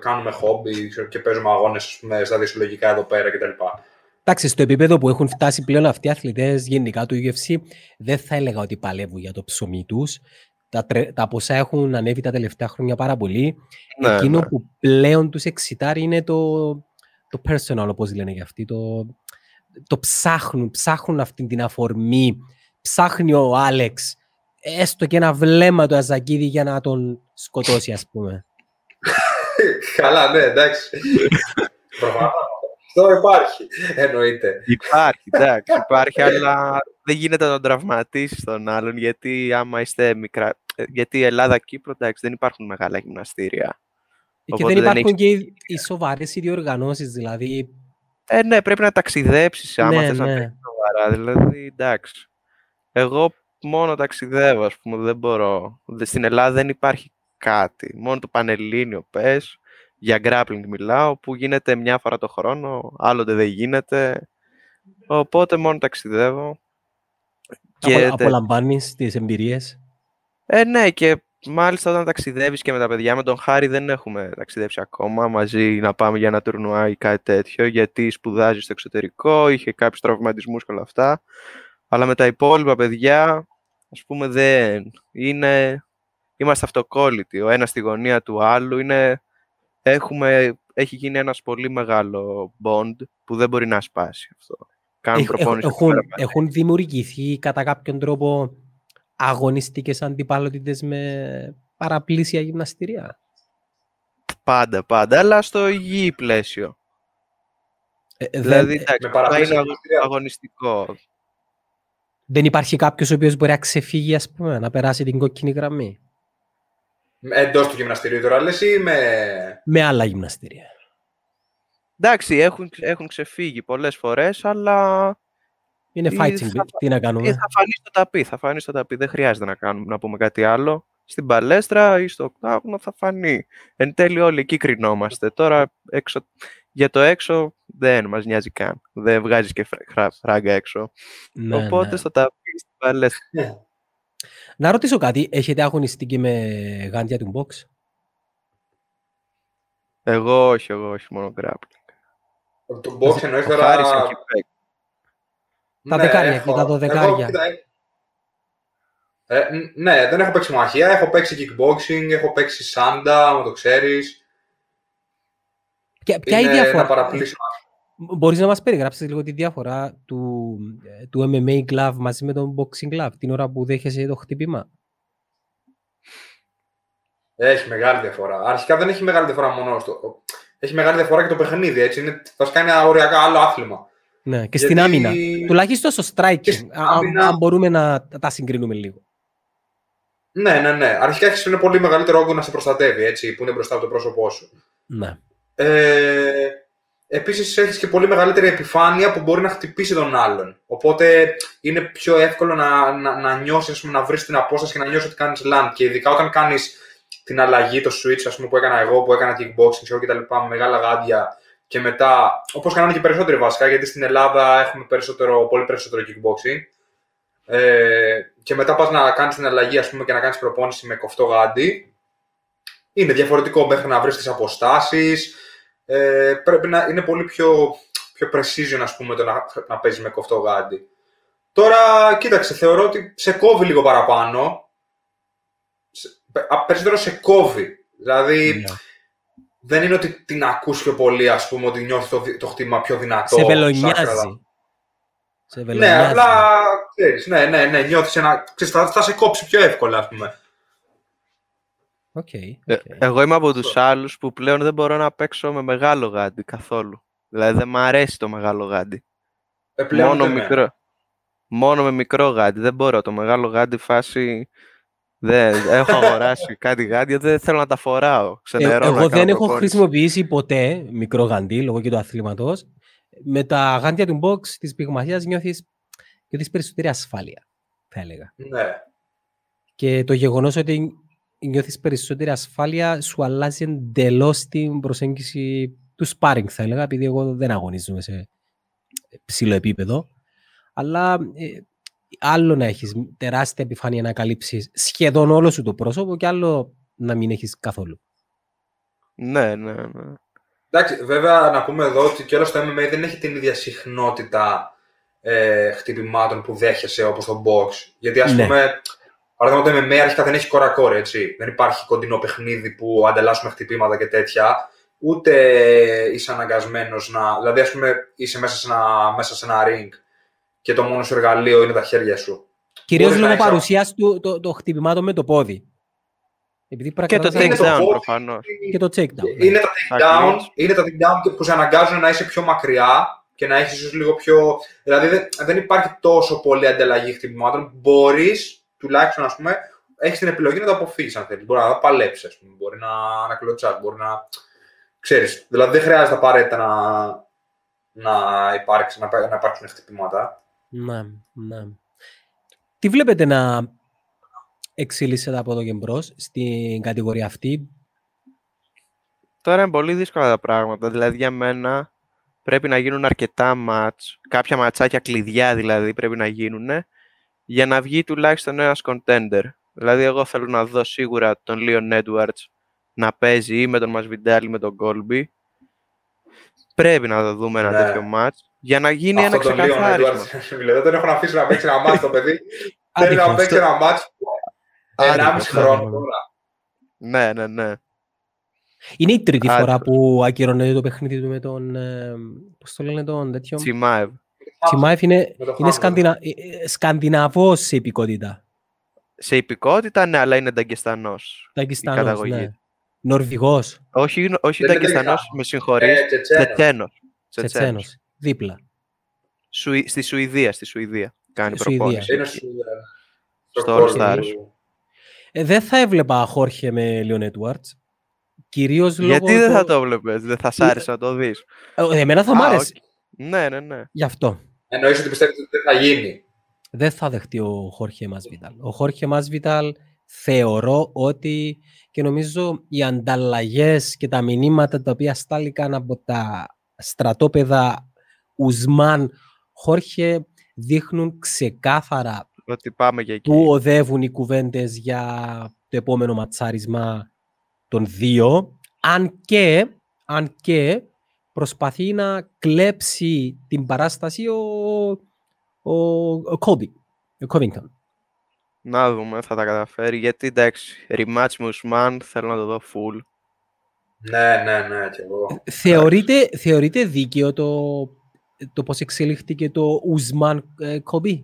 κάνουμε χόμπι ξέρω, και παίζουμε αγώνες, ας πούμε, στα δυσυλλογικά εδώ πέρα κτλ.
Εντάξει, στο επίπεδο που έχουν φτάσει πλέον αυτοί οι αθλητές γενικά του UFC, δεν θα έλεγα ότι παλεύουν για το ψωμί τους. Τα, τρε- τα ποσά έχουν ανέβει τα τελευταία χρόνια πάρα πολύ.
Ναι,
Εκείνο
ναι.
που πλέον τους εξητάρει είναι το, το personal, όπως λένε για αυτοί. Το, το ψάχνουν, ψάχνουν αυτή την αφορμή. Ψάχνει ο Άλεξ έστω και ένα βλέμμα του Αζακίδη για να τον σκοτώσει, ας πούμε.
Καλά, ναι, εντάξει. Προφανώς. Αυτό υπάρχει, εννοείται.
Υπάρχει, εντάξει, υπάρχει, αλλά δεν γίνεται να τον τραυματίσεις τον άλλον, γιατί άμα είστε μικρά... ε, Γιατί η Ελλάδα-Κύπρο, εντάξει, δεν υπάρχουν μεγάλα γυμναστήρια.
και
Οπότε
δεν
δεν
υπάρχουν
έχεις-
και οι, οι σοβαρές ιδιοργανώσεις, δηλαδή.
Ε, ναι, πρέπει να ταξιδέψεις άμα
ναι,
θες να
ναι.
παίξεις σοβαρά, δηλαδή, εντάξει. Εγώ μόνο ταξιδεύω, ας πούμε, δεν μπορώ. Δε- Στην Ελλάδα δεν υπάρχει κάτι. Μόνο το Πανελλήνιο πες, για grappling μιλάω, που γίνεται μια φορά το χρόνο, άλλοτε δεν γίνεται. Οπότε μόνο ταξιδεύω.
Απο,
τε-
απολαμβάνεις τις εμπειρίες;
Ε, ναι, και μάλιστα όταν ταξιδεύεις και με τα παιδιά, με τον Χάρη δεν έχουμε ταξιδέψει ακόμα μαζί να πάμε για ένα τουρνουά ή κάτι τέτοιο, γιατί σπουδάζει στο εξωτερικό, είχε κάποιους τραυματισμούς και όλα αυτά. Αλλά με τα υπόλοιπα παιδιά, ας πούμε, δεν είναι... Είμαστε αυτοκόλλητοι, ο ένας στη γωνία του άλλου, είναι... Έχουμε... Έχει γίνει ένας πολύ μεγάλο bond που δεν μπορεί να σπάσει αυτό. Κάνουν
Έχ- έχ-
προπόνηση
έχουν,
κάθε μέρα μαζί.
έχουν δημιουργηθεί κατά κάποιον τρόπο αγωνιστικές αντιπαλότητες με παραπλήσια γυμναστηρία.
Πάντα, πάντα, αλλά στο υγιή πλαίσιο.
Ε, δεν,
Δηλαδή, εντάξει,
με
θα
παραπλήσια
είναι αγω-
γυμναστήρια.
αγωνιστικό.
δεν υπάρχει κάποιος ο οποίος μπορεί να ξεφύγει, ας πούμε, να περάσει την κόκκινη γραμμή.
Εντός του γυμναστηρίου τώρα λες ή με.
Με άλλα γυμναστήρια.
Εντάξει, έχουν, έχουν ξεφύγει πολλές φορές, αλλά
Είναι
Τι
fighting,
θα-
τι να
ε,
κάνουμε.
θα φανεί στο ταπί, θα φανεί στο ταπί. Δεν χρειάζεται να, κάνουμε, να πούμε κάτι άλλο. Στην παλέστρα ή στο οκτάγωνο θα φανεί. Εν τέλει όλοι εκεί κρινόμαστε. Τώρα έξω, για το έξω δεν μας νοιάζει καν. Δεν βγάζεις και φρα- φρά- φράγκα έξω.
Ναι,
Οπότε
ναι.
στο ταπί, στην παλέστρα.
Να ρωτήσω κάτι, έχετε αγωνιστική με γάντια του box;
Εγώ όχι, εγώ όχι, μόνο grappling.
Το box εννοείς
Ο
τώρα...
Χάρης έχει παίξει.
Τα
Ναι,
δεκάρια
έχω.
και τα δωδεκάρια.
Εγώ, κοίτα, ε, ε, ν- ναι, δεν έχω παίξει μαχία, έχω παίξει kickboxing, έχω παίξει σάντα, αν το ξέρεις.
Και ποια είναι η
Είναι ένα
διαφορά.
παραπλήσιο.
Μπορείς να μας περιγράψεις λίγο τη διαφορά του, ε, του MMA glove μαζί με τον boxing glove την ώρα που δέχεσαι το χτύπημα;
Έχει μεγάλη διαφορά. Αρχικά δεν έχει μεγάλη διαφορά μόνο στο. Έχει μεγάλη διαφορά και το παιχνίδι, έτσι. Είναι, βασικά είναι οριακά άλλο άθλημα.
Ναι, και στην
Γιατί-
άμυνα. Τουλάχιστον στο
Και
striking,
στην
αν,
άμυνα-
αν μπορούμε να τα συγκρίνουμε λίγο.
Ναι, ναι, ναι. Αρχικά έχεις ένα πολύ μεγαλύτερο όγκο να σε προστατεύει, έτσι, που είναι μπροστά από το πρόσωπό σου.
Ναι.
Ε, Επίσης έχεις και πολύ μεγαλύτερη επιφάνεια που μπορεί να χτυπήσει τον άλλον. Οπότε είναι πιο εύκολο να, να, να νιώσεις, να βρεις την απόσταση και να νιώσεις ότι κάνεις land. Και ειδικά όταν κάνεις την αλλαγή, το switch ας πούμε, που έκανα εγώ, που έκανα kickboxing ξέρω, και τα λοιπά, με μεγάλα γάντια και μετά, όπως κάνανε και περισσότεροι βασικά, γιατί στην Ελλάδα έχουμε περισσότερο, πολύ περισσότερο kickboxing. Ε, και μετά πας να κάνεις την αλλαγή ας πούμε, και να κάνεις προπόνηση με κοφτό γάντι. Είναι διαφορετικό μέχρι να βρεις τις αποστάσεις. Ε, πρέπει να είναι πολύ πιο, πιο precision ας πούμε, το να, να παίζεις με κοφτό γάντι. Τώρα, κοίταξε, θεωρώ ότι σε κόβει λίγο παραπάνω. Σε, α, περισσότερο σε κόβει. Δηλαδή,
Ναι.
δεν είναι ότι την ακούς πιο πολύ, ας πούμε, ότι νιώθεις το, δι- το χτύπημα πιο δυνατό.
Σε
σάκρα.
βελονιάζει. Σε
Ναι,
βελονιάζει.
απλά ξέρεις, ναι, ναι, ναι, νιώθεις ένα. Ξέρεις, θα, θα σε κόψει πιο εύκολα, ας πούμε.
Οκ,
Ε,
οκ.
Εγώ είμαι από τους άλλους που πλέον δεν μπορώ να παίξω με μεγάλο γάντι καθόλου. Δηλαδή δεν μ' αρέσει το μεγάλο γάντι.
Ε, πλέον
Μόνο
δεν με.
μικρό. Μόνο με μικρό γάντι. Δεν μπορώ. Το μεγάλο γάντι φάση. Δεν, έχω αγοράσει κάτι γάντια, δεν θέλω να τα φοράω.
Ε,
Ξενερώνω να
εγώ
κάνω
δεν έχω
προπόνηση.
χρησιμοποιήσει ποτέ μικρό γάντι λόγω και του αθλήματος. Με τα γάντια του box της πυγμαχίας νιώθεις, νιώθεις περισσότερη ασφάλεια, θα έλεγα.
Ναι.
Και το γεγονός ότι νιώθεις περισσότερη ασφάλεια σου αλλάζει εντελώς την προσέγγιση του sparring, θα έλεγα, επειδή εγώ δεν αγωνίζομαι σε ψηλό επίπεδο. Αλλά ε, άλλο να έχεις τεράστια επιφάνεια να καλύψεις σχεδόν όλο σου το πρόσωπο και άλλο να μην έχεις καθόλου.
Ναι, ναι, ναι.
Εντάξει, βέβαια να πούμε εδώ ότι και όλο το MMA δεν έχει την ίδια συχνότητα ε, χτυπημάτων που δέχεσαι όπως το box. Γιατί ας
Ναι.
πούμε, παράδειγμα το MMA αρχικά δεν έχει κορακόρ, έτσι. Δεν υπάρχει κοντινό παιχνίδι που ανταλλάσσουμε χτυπήματα και τέτοια. Ούτε είσαι αναγκασμένος να. Δηλαδή, ας πούμε, είσαι μέσα σε ένα, μέσα σε ένα ring και το μόνο σου εργαλείο είναι τα χέρια σου.
Κυρίως
Μπορείς να
λόγω
έχεις-
παρουσίας του το, το χτυπημάτων με το πόδι. Επειδή
Και το
πρακτικά-
Είναι το
takedown
πόδι.
προφανώς.
και το checkdown. ναι.
Είναι τα takedown,
Ακριβώς.
είναι τα takedown που σε αναγκάζουν να είσαι πιο μακριά και να έχεις ίσως λίγο πιο. Δηλαδή δεν, δεν υπάρχει τόσο πολύ ανταλλαγή χτυπημάτων. Μπορείς, τουλάχιστον ας πούμε, έχεις την επιλογή να το αποφύγεις αν θέλεις. Μπορεί να παλέψεις, ας πούμε. Μπορεί να, να κλωτσάς, μπορεί να. Ξέρεις, δηλαδή δεν χρειάζεται απαραίτητα να, να, υπάρξει, να, να υπάρξουν χτυπήματα.
Ναι, ναι. Τι βλέπετε να εξελίσσεται από εδώ και μπρος στην κατηγορία αυτή;
Τώρα είναι πολύ δύσκολα τα πράγματα. Δηλαδή για μένα πρέπει να γίνουν αρκετά μάτς, κάποια ματσάκια κλειδιά δηλαδή πρέπει να γίνουν για να βγει τουλάχιστον ένας contender. Δηλαδή εγώ θέλω να δω σίγουρα τον Leon Edwards να παίζει ή με τον Masvidal ή με τον Colby. Πρέπει να το δούμε ένα
Ναι.
τέτοιο μάτς για να γίνει
Αυτό
ένα
τον Leon
ξεκαθάρισμα.
Edwards, δηλαδή, δεν τον έχω αφήσει να παίξει ένα μάτς το παιδί. Θέλει να
Άτυχος.
παίξει ένα μάτς
Άτυχος,
1,5
ναι,
χρόνο
ναι.
τώρα.
Ναι, ναι, ναι.
Είναι η τρίτη
Άτυχος.
φορά που ακυρώνεται το παιχνίδι του με τον... Ε, πώς το λένε τον τέτοιο...
Τσιμάευ.
Τσιμάεφ είναι,
Με το
είναι
Χάμιλτον.
σκανδινα, ε, ε, σκανδιναβός σε υπηκότητα.
Σε υπηκότητα, ναι, αλλά είναι Νταγκεστανός.
Ταγκιστανός,
καταγωγή.
ναι. Νορβηγός,
Όχι, όχι
Δεν είναι
Νταγκεστανός,
Νταγκεστανός.
με συγχωρείς.
Ε, Τσετσένος.
Τσετσένος. Τσετσένος.
Τσετσένος, δίπλα.
Σουη- Στη Σουηδία, στη Σουηδία. Κάνει
Σουηδία.
προπόνηση.
Είναι
εκεί.
στο,
Στο
κόλπο
All Stars.
του.
Ε, δεν θα έβλεπα Χόρχε με Λίον Έντουαρντς. Κυρίως λόγω...
Γιατί δεν
του-
θα το βλέπεις, δεν θα σ' άρεσε να το δεις.
Ε, Εμένα θα μ'
Α,
άρεσε.
οκ. Ναι, ναι, ναι.
Γι' αυτό.
Εννοείς ότι πιστεύετε ότι δεν θα γίνει.
δεν θα δεχτεί ο Χόρχε Μασβιντάλ. Ο Χόρχε Μασβιντάλ θεωρώ ότι και νομίζω οι ανταλλαγές και τα μηνύματα τα οποία στάληκαν από τα στρατόπεδα Ουσμάν Χόρχε δείχνουν ξεκάθαρα
ότι πάμε για εκεί.
που οδεύουν οι κουβέντες για το επόμενο ματσάρισμα των δύο, αν και, αν και προσπαθεί να κλέψει την παράσταση ο, ο, ο Kobe, ο Covington.
Να δούμε, θα τα καταφέρει. Γιατί εντάξει, rematch με Ουσμάν θέλω να το δω full.
Ναι, ναι, ναι, και εγώ.
Θεωρείτε, θεωρείτε δίκαιο το, το πώς εξελίχθηκε το Ουσμάν Kobe.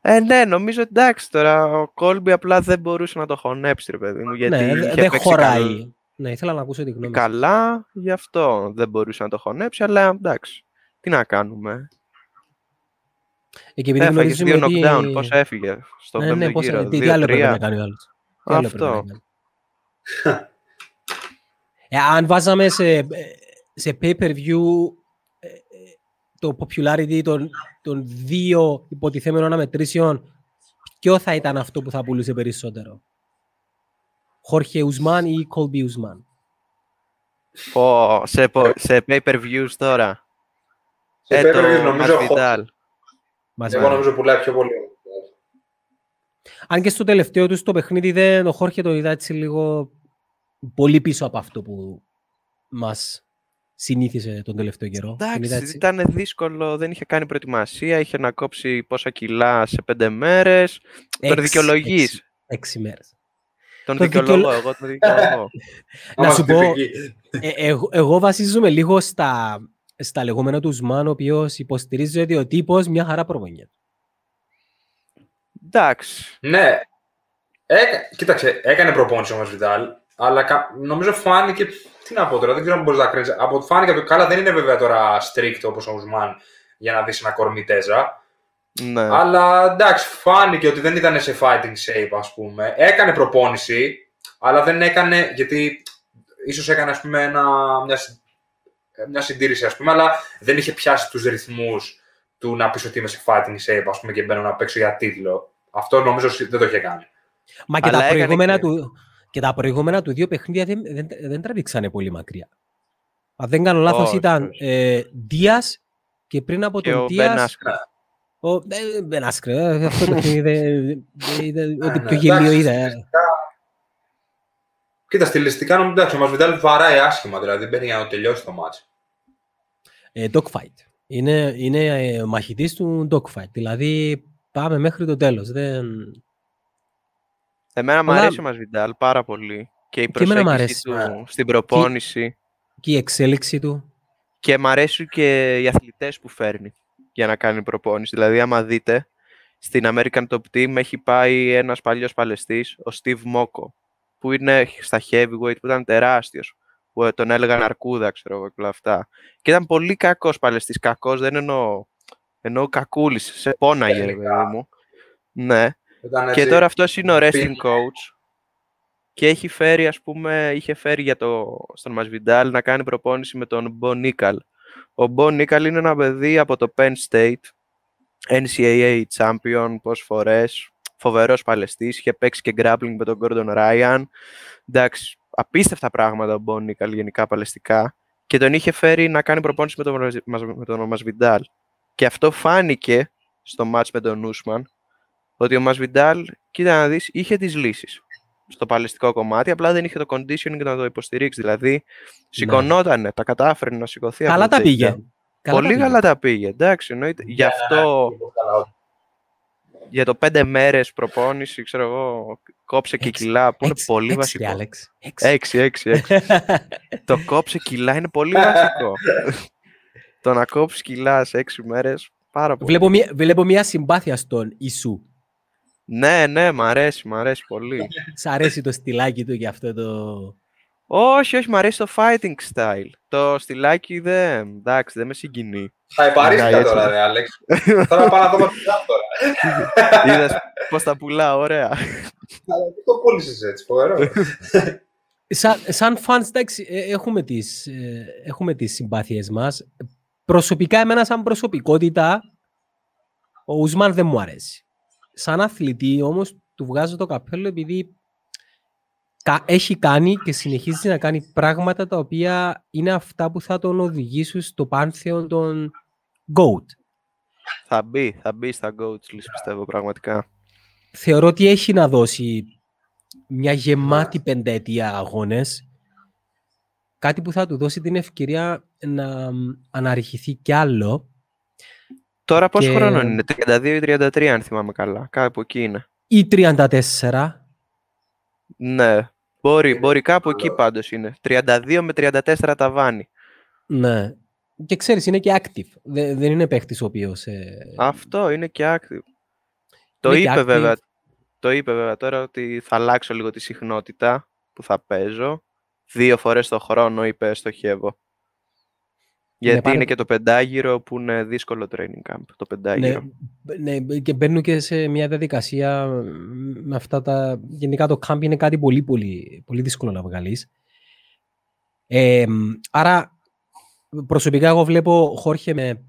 Ε, ναι, νομίζω εντάξει τώρα. Ο Κόλμπι απλά δεν μπορούσε να το χωνέψει, ρε παιδί μου. Γιατί
ναι,
είχε
δεν
παίξει
χωράει.
καλ-
Ναι, ήθελα να ακούσω τη γνώμη σου.
καλά, γι' αυτό δεν μπορούσε να το χωνέψει, αλλά εντάξει. Τι να κάνουμε.
Ε, και επειδή
Έφαγες δύο
γνωρίζουμε
knockdown,
ότι-
πώς έφυγε στο
ναι,
πέμπτο
ναι, πώς,
γύρο.
τι, τι άλλο έπρεπε να
Δύο-τρία.
κάνει ο άλλος. Τι άλλο έπρεπε να
Αυτό.
κάνει. Ε, αν βάζαμε σε, σε pay-per-view ε, ε, το popularity των, των δύο υποτιθέμενων αναμετρήσεων, ποιο θα ήταν αυτό που θα πουλούσε περισσότερο; Χόρχε Ουσμάν ή Colby Ουσμάν;
Πω, σε, πο- σε pay-per-views τώρα.
Σε
Ε, το
pay-per-view νομίζω,
Masvidal.
Μας
εγώ
βάλε.
νομίζω πουλάει πιο πολύ.
Αν και στο τελευταίο του το παιχνίδι δεν, ο Χόρχε το είδα έτσι λίγο πολύ πίσω από αυτό που μας συνήθισε τον τελευταίο καιρό. Τον είδα
Εντάξει,
έτσι.
ήταν δύσκολο, δεν είχε κάνει προετοιμασία, είχε να κόψει πόσα κιλά σε πέντε μέρες. Τον
Έξι-
δικαιολογείς.
έξι- Έξι μέρες.
Τον
Το
δικαιολογώ,
δικαιολο-
εγώ τον δικαιολογώ.
Να
Άμα
σου
στη
πω,
τυπική.
Ε, εγώ, εγώ βασίζομαι λίγο στα, στα λεγόμενα τους Ουσμάν, ο οποίος υποστηρίζει ότι ο τύπος μια χαρά προπονιέται.
Εντάξει.
Ναι. Έκα... Κοίταξε, έκανε προπόνηση όμως Βιντάλ, αλλά κα... νομίζω φάνηκε. Τι να πω τώρα, δεν ξέρω αν μπορείς να κρίνεις. Από ό,τι φάνηκε το καλά δεν είναι βέβαια τώρα strict όπως ο Ουσμάν για να δεις ένα κορμί τέζα.
Ναι.
Αλλά εντάξει, φάνηκε ότι δεν ήταν σε fighting shape, ας πούμε. Έκανε προπόνηση, αλλά δεν έκανε, γιατί ίσως έκανε, ας πούμε, ένα, μια, συ- μια συντήρηση, ας πούμε, αλλά δεν είχε πιάσει τους ρυθμούς του να πεις ότι είμαι σε fighting shape, ας πούμε, και μπαίνω να παίξω για τίτλο. Αυτό νομίζω ότι δεν το είχε κάνει.
Μα και
Αλλά
τα,
έκανε
προηγούμενα
και-
του, και τα προηγούμενα του δύο παιχνίδια δεν, δεν, δεν τραβήξανε πολύ μακριά. Αν δεν κάνω λάθος
Όχι,
ήταν
όχι.
ε, Δίας και πριν από
και
τον
ο
Δίας...
Μπεν Άσκρεν.
Ο ε, Μπεν Άσκρεν, ε, αυτό το παιχνίδι δεν- δεν- ήταν ό,τι
ναι,
πιο γελίο
εντάξει,
είδα. Ε.
στιλιστικά- Κοίτα, στιλιστικά νομίζω εντάξει, ο Μασβιντάλ βαράει άσχημα, δηλαδή μπαίνει για να το τελειώσει το μάτς.
Ε, dogfight. Είναι, είναι ε, μαχητής του dogfight. Δηλαδή πάμε μέχρι το τέλος. Δεν...
Εμένα μου
Αλλά-
αρέσει ο Μασβιντάλ πάρα πολύ. Και η
Και εμένα μ'
προσέγγιση
αρέσει.
του στην προπόνηση.
Και η εξέλιξη του.
Και μ' αρέσουν και οι αθλητές που φέρνει για να κάνει προπόνηση. Δηλαδή, άμα δείτε, στην American Top Team έχει πάει ένας παλιός παλαιστής, ο Steve Moko, που είναι στα heavyweight, που ήταν τεράστιος, που ε, τον έλεγαν Αρκούδα, ξέρω εγώ, και όλα αυτά. Και ήταν πολύ κακός παλαιστής. Κακός δεν εννοώ, εννοώ κακούλης, σε πόναγε, ρε
Τεχνικά.
παιδί μου. Ναι.
Ήταν
Και
έτσι,
τώρα αυτός είναι ο wrestling
πήγε.
coach και έχει φέρει, ας πούμε, είχε φέρει για το, στον Masvidal να κάνει προπόνηση με τον Bo Nickel. Ο Bo Nickel είναι ένα παιδί από το Penn State, NCAA champion πόσες φορές, φοβερός παλαιστής, είχε παίξει και grappling με τον Gordon Ryan. Εντάξει, απίστευτα πράγματα ο Bo Nickel γενικά παλαιστικά και τον είχε φέρει να κάνει προπόνηση με τον, Mas- με τον Masvidal. Και αυτό φάνηκε στο match με τον Usman ότι ο Masvidal, κοίτα να δεις, είχε τις λύσεις στο παλαιστικό κομμάτι, απλά δεν είχε το conditioning να το υποστηρίξει. Δηλαδή, σηκωνότανε, τα κατάφερε να σηκωθεί. από
Καλά
το
τα πήγε.
takedown. Πολύ καλά τα πήγε, εντάξει, εννοείται. Γι'
Ναι,
αυτό,
ναι, καλά.
Για το πέντε μέρες προπόνηση, ξέρω εγώ, κόψε και
Έξι-
κιλά, που είναι
Έξι-
πολύ
έξι,
βασικό.
ρε, Άλεξ. Έξι.
Έξι, έξι, έξι. το κόψε κιλά είναι πολύ βασικό. το να κόψεις κιλά σε έξι μέρες, πάρα πολύ.
Βλέπω μια, βλέπω μια συμπάθεια στον Ισού.
Ναι, ναι, μ' αρέσει, μ' αρέσει πολύ.
Σ' αρέσει το στυλάκι του και αυτό το...
όχι, όχι, μ' αρέσει το fighting style. Το στυλάκι δεν, εντάξει, δεν με συγκινεί.
Θα επαρίστηκα
Ναι, έτσι.
τώρα, ρε Άλεξ. Τώρα πάω να δω το πιλάω τώρα.
Είδες πώς τα πουλά, ωραία.
Αλλά τι το πούλησες έτσι, φοβερό.
Σαν, σαν fans, εντάξει, ε, έχουμε τις, ε, έχουμε τις συμπάθειες μας. Προσωπικά, εμένα σαν προσωπικότητα, ο Ουσμάν δεν μου αρέσει. Σαν αθλητή, όμως, του βγάζω το καπέλο επειδή κα- έχει κάνει και συνεχίζει να κάνει πράγματα τα οποία είναι αυτά που θα τον οδηγήσουν στο πάνθεο των GOAT.
Θα μπει, θα μπει στα coach list, πιστεύω πραγματικά.
Θεωρώ ότι έχει να δώσει μια γεμάτη πενταετία αγώνες. Κάτι που θα του δώσει την ευκαιρία να αναρριχηθεί κι άλλο.
Τώρα πόσο
Και-
χρόνο είναι, 32 ή 33 αν θυμάμαι καλά, κάπου εκεί είναι.
Ή 34.
Ναι, μπορεί, μπορεί κάπου εκεί πάντως είναι. 32 με 34 ταβάνι.
Ναι. Και ξέρεις, είναι και active. Δε- δεν είναι παίχτης ο οποίος... ε,
Αυτό είναι και active. Το
Είναι και
είπε
active.
βέβαια, το είπε βέβαια τώρα ότι θα αλλάξω λίγο τη συχνότητα που θα παίζω. Δύο φορές το χρόνο είπε στοχεύω. Γιατί
πάρε-
είναι και το πεντάγυρο που είναι δύσκολο training camp. Το
ναι,
πεντάγυρο.
ναι, και μπαίνουν και σε μια διαδικασία μ, με αυτά τα... Γενικά το camp είναι κάτι πολύ, πολύ, πολύ δύσκολο να βγάλεις. Ε, μ, άρα, προσωπικά εγώ βλέπω Χόρχε με,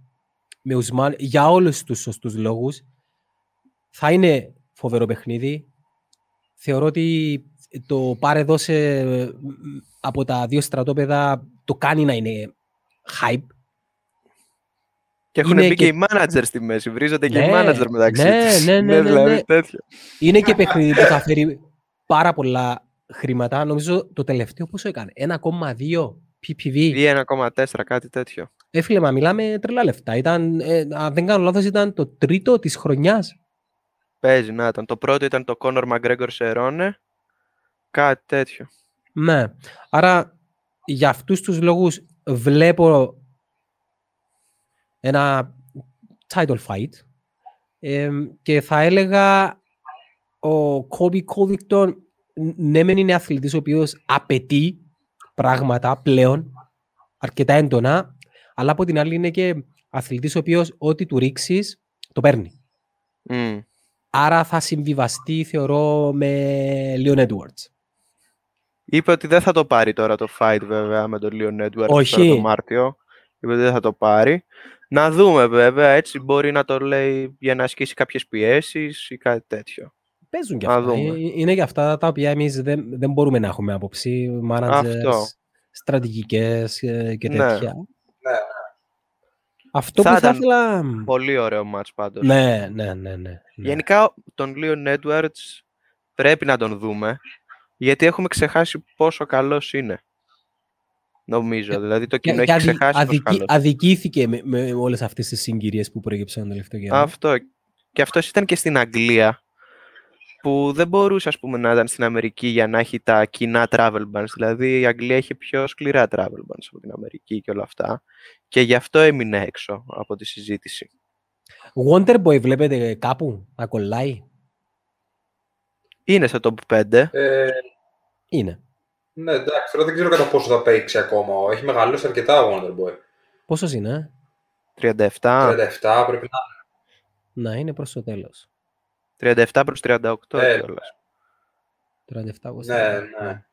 με Ουσμάν για όλους τους σωστούς λόγους. Θα είναι φοβερό παιχνίδι. Θεωρώ ότι το πάρε δώσε μ, από τα δύο στρατόπεδα το κάνει να είναι hype.
Και έχουν
είναι
μπει
και-
και... οι managers στη μέση. Βρίζονται και οι
Ναι,
managers μεταξύ
ναι,
τους.
ναι, ναι, ναι,
δηλαδή
ναι.
τέτοιο.
Είναι και παιχνίδι που θα φέρει πάρα πολλά χρήματα. Νομίζω το τελευταίο πόσο έκανε. 1,2 PPV.
Ή 1,4 κάτι τέτοιο.
Έφυλε, μα μιλάμε τρελά λεφτά. Ήταν, ε, αν δεν κάνω λάθος, ήταν το τρίτο της χρονιάς.
Παίζει να ήταν. Το πρώτο ήταν το Conor McGregor Σερώνε. Κάτι τέτοιο.
Ναι. Άρα, για αυτούς τους λόγους βλέπω ένα title fight ε, και θα έλεγα ο Kobe Covington ναι μεν είναι αθλητής ο οποίος απαιτεί πράγματα πλέον αρκετά έντονα αλλά από την άλλη είναι και αθλητής ο οποίος ό,τι του ρίξεις το παίρνει.
Μμ.
Άρα θα συμβιβαστεί θεωρώ με Leon Edwards.
Είπε ότι δεν θα το πάρει τώρα το fight βέβαια με τον Leon Edwards
Όχι.
τώρα το Μάρτιο. Είπε ότι δεν θα το πάρει. Να δούμε βέβαια, έτσι μπορεί να το λέει για να ασκήσει κάποιες πιέσεις ή κάτι τέτοιο.
Παίζουν και
Να
αυτά.
δούμε.
Ε, Είναι και αυτά τα οποία εμείς δεν, δεν μπορούμε να έχουμε άποψη. Managers,
Αυτό.
στρατηγικές ε, και
Ναι.
τέτοια.
Ναι.
Αυτό
Θα
που θα
ήταν
ήθελα...
Πολύ ωραίο μάτς πάντως.
Ναι, ναι, ναι, ναι. ναι.
Γενικά τον Leon Edwards πρέπει να τον δούμε γιατί έχουμε ξεχάσει πόσο καλός είναι. Νομίζω, δηλαδή το
Και-
κοινό
και
έχει
αδι-
ξεχάσει πόσο
αδικη-
καλός.
αδικήθηκε με, με όλες αυτές τις συγκυρίες που προέκυψαν τον τελευταίο καιρό.
Αυτό. Και αυτός ήταν και στην Αγγλία που δεν μπορούσε ας πούμε, να ήταν στην Αμερική για να έχει τα κοινά travel bans. Δηλαδή η Αγγλία είχε πιο σκληρά travel bans από την Αμερική και όλα αυτά. Και γι' αυτό έμεινε έξω από τη συζήτηση.
Wonderboy βλέπετε κάπου να κολλάει;
Είναι στο top 5.
Ε,
Είναι.
ναι, εντάξει, τώρα δεν ξέρω κατά πόσο θα παίξει ακόμα. Έχει μεγαλώσει αρκετά ο Wonderboy.
Πόσος είναι, ε;
37,
37 πρέπει να
Να, είναι προς το τέλος.
37 προς 38
Ε,
κιόλας.
37 όπως
Ναι, ναι.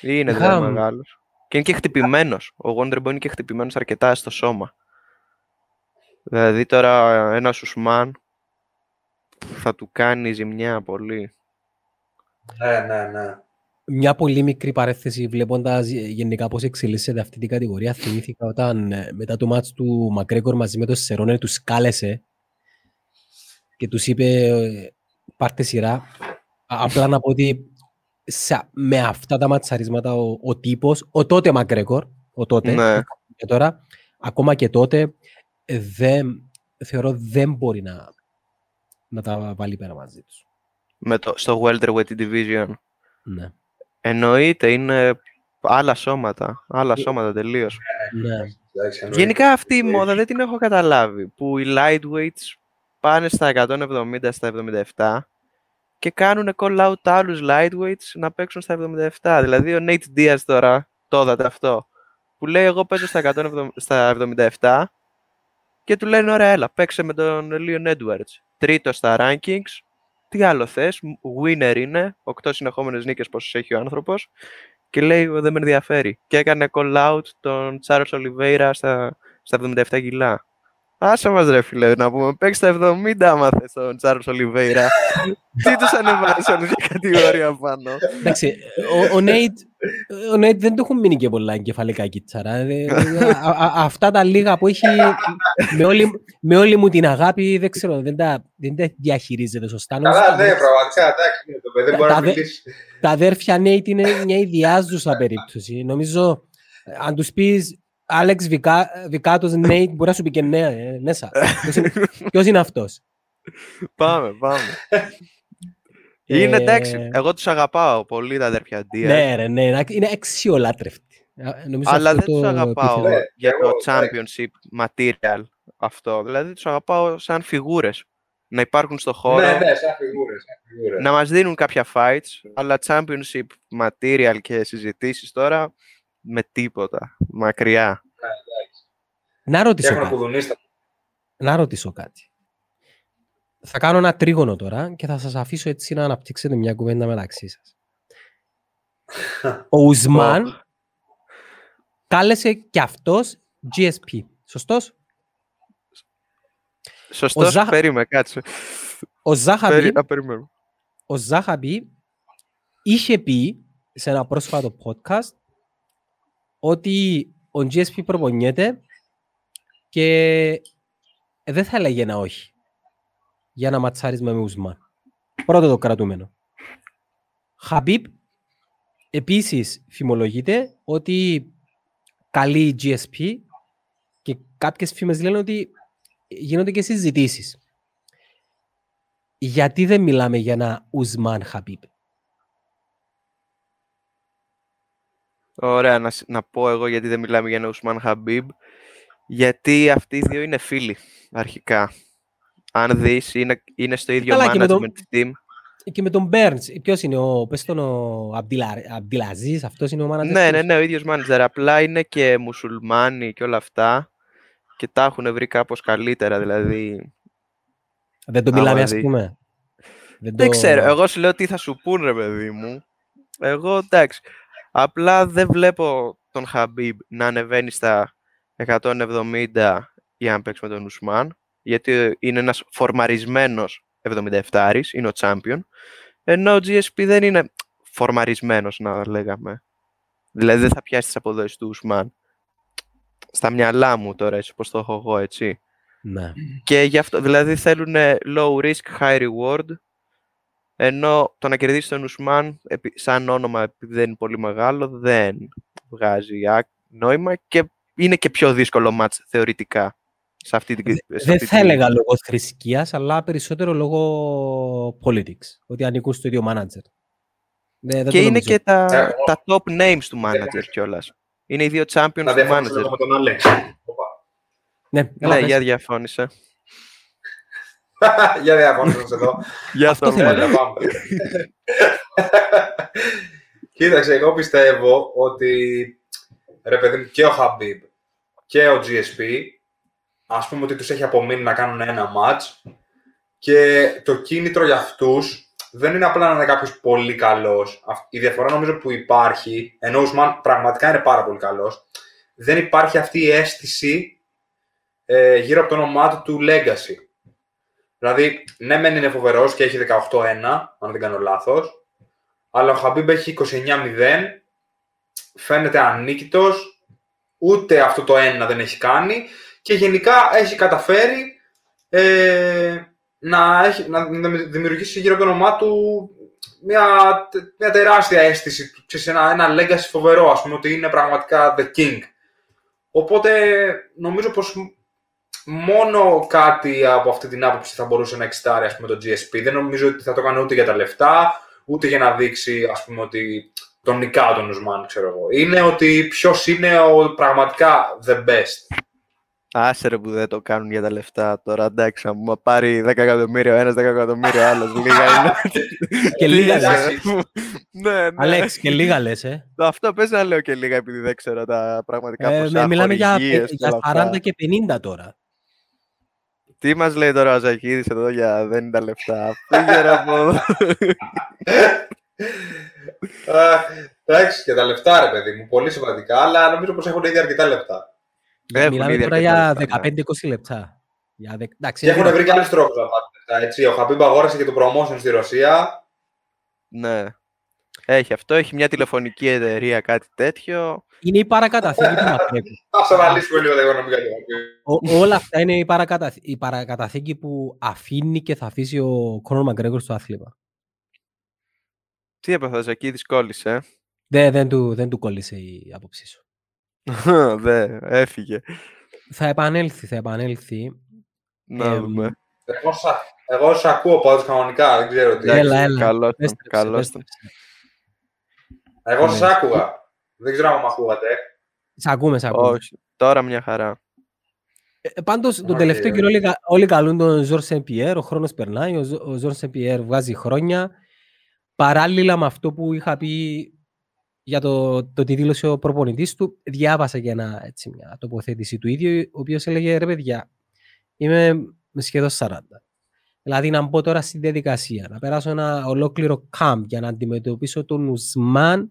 Είναι
Είχα-
δηλαδή μεγάλος. Και είναι και χτυπημένος. Ο Wonderboy είναι και χτυπημένος αρκετά στο σώμα. Δηλαδή τώρα ένας Ουσμάν θα του κάνει ζημιά πολύ.
Ναι, ναι, ναι.
Μια πολύ μικρή παρέθεση βλέποντας ε, γενικά πώς εξελίσσεται αυτή την κατηγορία. Θυμήθηκα όταν ε, μετά το μάτς του Μακρέκορ μαζί με τον Σερόνε τους κάλεσε και τους είπε ε, πάρτε σειρά. Α- Απλά να πω ότι σε- με αυτά τα ματσαρίσματα ο, ο τύπος, ο τότε Μακρέκορ, ο τότε
Ναι.
και τώρα, ακόμα και τότε ε, δεν, θεωρώ δεν μπορεί να, να τα βάλει πέρα μαζί τους.
Με το, στο welterweight division.
Ναι.
Εννοείται, είναι άλλα σώματα. Άλλα σώματα τελείως.
ναι.
Εντάξει, εννοείται.
Γενικά αυτή η μόδα δεν την έχω καταλάβει. Που οι lightweights πάνε στα 170, στα 77 και κάνουν call out άλλους lightweights να παίξουν στα 77. Δηλαδή ο Nate Diaz τώρα, το είδατε αυτό, που λέει εγώ παίζω στα, 170, στα 77 και του λένε ωραία έλα παίξε με τον Leon Edwards. Τρίτο στα rankings, τι άλλο θες, winner είναι, 8 συνεχόμενες νίκες πόσες έχει ο άνθρωπος και λέει δεν με ενδιαφέρει. Και έκανε call out τον Charles Oliveira στα, στα 77 κιλά. Άσε μας ρε φίλε να πούμε, παίξει στα 70 άμα θες τον Charles Oliveira. Τι τους ανεβάζεις όλη μια κατηγορία πάνω.
Εντάξει, ο, ο, Νέιτ, ο Νέιτ δεν του έχουν μείνει και πολλά εγκεφαλικά κύτσαρα. Ε, α- α- αυτά τα λίγα που έχει με όλη, με όλη μου την αγάπη, δεν ξέρω, δεν τα, δεν τα διαχειρίζεται σωστά. Νομίζω
Καλά,
τα
ναι,
αδέρφια-
πραγματικά, εντάξει, ναι, το παιδί δεν μπορεί
Τα
να
δε-
μιλήσει.
Τα αδέρφια Νέιτ είναι μια ιδιάζουσα περίπτωση. Νομίζω, ε, αν τους πεις Άλεξ Βικα, Βικάτος Νέιτ, μπορεί να σου πει και ναι, ε, μέσα. Ποιος είναι, ποιος είναι αυτός;
Πάμε, πάμε. Είναι
Ε,
εντάξει. Εγώ τους αγαπάω πολύ τα αδέρφια Diaz.
Ναι, ρε, ναι, είναι αξιολάτρευτοι. Ε, Νομίζω
αλλά
αυτό
δεν τους
το
αγαπάω
επίθετο.
Ναι,
για το
εγώ,
championship material αυτό. Δηλαδή τους αγαπάω σαν φιγούρες. Να υπάρχουν στο χώρο,
Ναι, ναι, σαν φιγούρες, σαν φιγούρες.
να μας δίνουν κάποια fights, αλλά championship material και συζητήσεις τώρα με τίποτα. Μακριά.
Να
Και
ρωτήσω
έχουν
κάτι.
κουδουνίσει τα
Να ρωτήσω κάτι. Θα κάνω ένα τρίγωνο τώρα και θα σας αφήσω έτσι να αναπτύξετε μια κουβέντα μεταξύ σας. Ο Ουσμάν κάλεσε και αυτός GSP. Σωστός;
Σωστός,
Ζάχα-
περίμενε, κάτσε.
Ο Ζάχαμπι,
Περί... Α, περιμένω.
ο Ζάχαμπι είχε πει σε ένα πρόσφατο podcast ότι ο GSP προπονιέται και δεν θα έλεγε ένα όχι για να ματσάρισμα με Ουσμάν. Πρώτο το κρατούμενο. Χαμπίπ επίσης φημολογείται ότι καλεί GSP και κάποιες φήμες λένε ότι γίνονται και συζητήσεις. Γιατί δεν μιλάμε για ένα Ουσμάν Χαμπίπ;
Ωραία, να, σ- να πω εγώ γιατί δεν μιλάμε για ένα Ουσμάν Χαμπίμπ. Γιατί αυτοί οι δύο είναι φίλοι, αρχικά. Αν δεις, είναι, είναι στο ίδιο
Καλά, και με
management
τον-
team.
Και με τον Burns, ποιος είναι ο, πες τον ο Αμπτιλα- Αμπτιλαζής, αυτός είναι ο manager
Ναι,
τους;
ναι, ναι, ο ίδιος manager. Απλά είναι και μουσουλμάνοι και όλα αυτά. Και τα έχουν βρει κάπως καλύτερα, δηλαδή.
Δεν το
Άμα
μιλάμε, ας
δει.
πούμε. Δεν,
Δεν
το-
ξέρω, εγώ σου λέω τι θα σου πούν ρε παιδί μου. Εγώ εντάξει. Απλά δεν βλέπω τον Χαμπίμπ να ανεβαίνει στα 170 για να παίξει με τον Ουσμάν. Γιατί είναι ένας φορμαρισμένος 77 είναι ο champion. Ενώ ο GSP δεν είναι φορμαρισμένος να λέγαμε. Δηλαδή δεν θα πιάσει τις αποδόσεις του Ουσμάν. Στα μυαλά μου τώρα, έτσι όπως το έχω εγώ, έτσι.
Ναι.
Και γι' αυτό, δηλαδή θέλουν low risk, high reward, ενώ το να κερδίσεις τον Ουσμάν, επί- σαν όνομα, επειδή δεν είναι πολύ μεγάλο, δεν βγάζει α- νόημα και είναι και πιο δύσκολο μάτς θεωρητικά. Σε αυτή την, σε
Δεν
αυτή
θα
την-
έλεγα λόγω θρησκείας, αλλά περισσότερο λόγω politics. Ότι ανήκουν στο ίδιο manager. Ναι, δεν
Και
το
είναι
νομίζω.
και τα,
Ε,
τα top names του manager κιόλας. Είναι οι δύο champions
Να
του
διαφωνήσω
manager.
εδώ με τον Αλέξ. Οπα.
Ναι, έλα,
Ναι,
πες.
για διαφώνησε.
Για διαφωνήσω εδώ.
Για
Αυτό
αυτό.
θέλω.
Έλα, πάμε. Κοίταξε, εγώ πιστεύω ότι ρε παιδί μου, και ο Χαμπίμπ και ο GSP ας πούμε ότι τους έχει απομείνει να κάνουν ένα match και το κίνητρο για αυτούς δεν είναι απλά να είναι κάποιος πολύ καλός. Αυ- Η διαφορά νομίζω που υπάρχει, ενώ ο Ουσμάν πραγματικά είναι πάρα πολύ καλός, δεν υπάρχει αυτή η αίσθηση ε, γύρω από το όνομά του του Legacy. Δηλαδή, ναι, μεν είναι φοβερός και έχει 18-1, αν δεν κάνω λάθος. Αλλά ο Χαμπίμπ έχει 29-0. Φαίνεται ανίκητος. Ούτε αυτό το ένα δεν έχει κάνει. Και γενικά έχει καταφέρει ε, να, έχει, να, να δημιουργήσει γύρω από το όνομά του μια, τε- μια τεράστια αίσθηση. Ξέρεις, ένα, ένα legacy φοβερό, ας πούμε, ότι είναι πραγματικά the king. Οπότε νομίζω πως μόνο κάτι από αυτή την άποψη θα μπορούσε να εξητάρει ας πούμε, το GSP. Δεν νομίζω ότι θα το κάνει ούτε για τα λεφτά, ούτε για να δείξει ας πούμε, ότι τον νικάω τον Ουσμάν, ξέρω εγώ. Είναι ότι ποιος είναι ο πραγματικά the best.
Άσε ρε που δεν το κάνουν για τα λεφτά τώρα. Εντάξει, αν μου πάρει 10 εκατομμύρια ο ένας, 10 εκατομμύρια ο άλλος. Λίγα είναι.
Και λίγα λες.
Εντάξει.
ναι, ναι.
Αλέξ, και λίγα λες, ε.
Αυτό πες να λέω και λίγα επειδή δεν ξέρω τα πραγματικά
Ε,
ποσά,
με- μιλάμε για,
χορηγίες και
για
όλα
40
αυτά.
και 50 τώρα.
Τι μας λέει τώρα ο Ζαχίδης εδώ για δεν είναι τα λεφτά. Πήγε ρε από εδώ.
Α, Εντάξει, και τα λεφτά, ρε παιδί μου, πολύ σημαντικά, αλλά νομίζω πως έχουν ήδη αρκετά λεφτά.
Έχουν
Μιλάμε
ήδη
τώρα
αρκετά
για
λεφτά, ναι.
15-20 λεπτά. Για δε... Εντάξει,
Και
είναι
έχουν βρει και άλλους τρόπους να πάρουν λεφτά, έτσι. Ο Χαμπίμπ αγόρασε και το promotion στη Ρωσία.
ναι. Έχει αυτό, έχει μια τηλεφωνική εταιρεία, κάτι τέτοιο.
Είναι η παρακαταθήκη του Μακρέκου.
Ας αναλύσουμε λίγο τα οικονομικά του
Ο- όλα αυτά είναι η, παρακαταθ... η παρακαταθήκη που αφήνει και θα αφήσει ο Κόνορ Μαγκρέγκορ στο άθλημα.
Τι έπαθες εκεί, δυσκόλυσε.
Δεν, δεν, του, δεν του κόλλησε η άποψή σου.
ε. Δε, έφυγε.
Θα επανέλθει, θα επανέλθει.
Να
Εμ,
δούμε.
Εγώ, σα, εγώ σας ακούω πάντως κανονικά, δεν ξέρω τι.
Έλα, έλα.
Καλώς τον,
Επέστρεψε,
καλώς τον.
επέστρεψε.
Εγώ σας
Ναι.
άκουγα. Δεν ξέρω αν με ακούγατε.
Σ' ακούμε, σ' ακούμε.
Όχι, τώρα μια χαρά.
Ε, πάντως, τον
Ωραία.
τελευταίο καιρό όλοι, κα- όλοι καλούν τον Ζορζ Σεν Πιέρ, ο χρόνος περνάει, ο, Ζο- ο Ζορζ Σεν Πιέρ βγάζει χρόνια. Παράλληλα με αυτό που είχα πει για το, το τι δήλωσε ο προπονητής του, διάβασα και ένα, έτσι, μια τοποθέτηση του ίδιου, ο οποίος έλεγε, ρε παιδιά, είμαι σχεδόν 40. Δηλαδή να μπω τώρα στη διαδικασία, να περάσω ένα ολόκληρο camp για να αντιμετωπίσω τον Ουσμάν,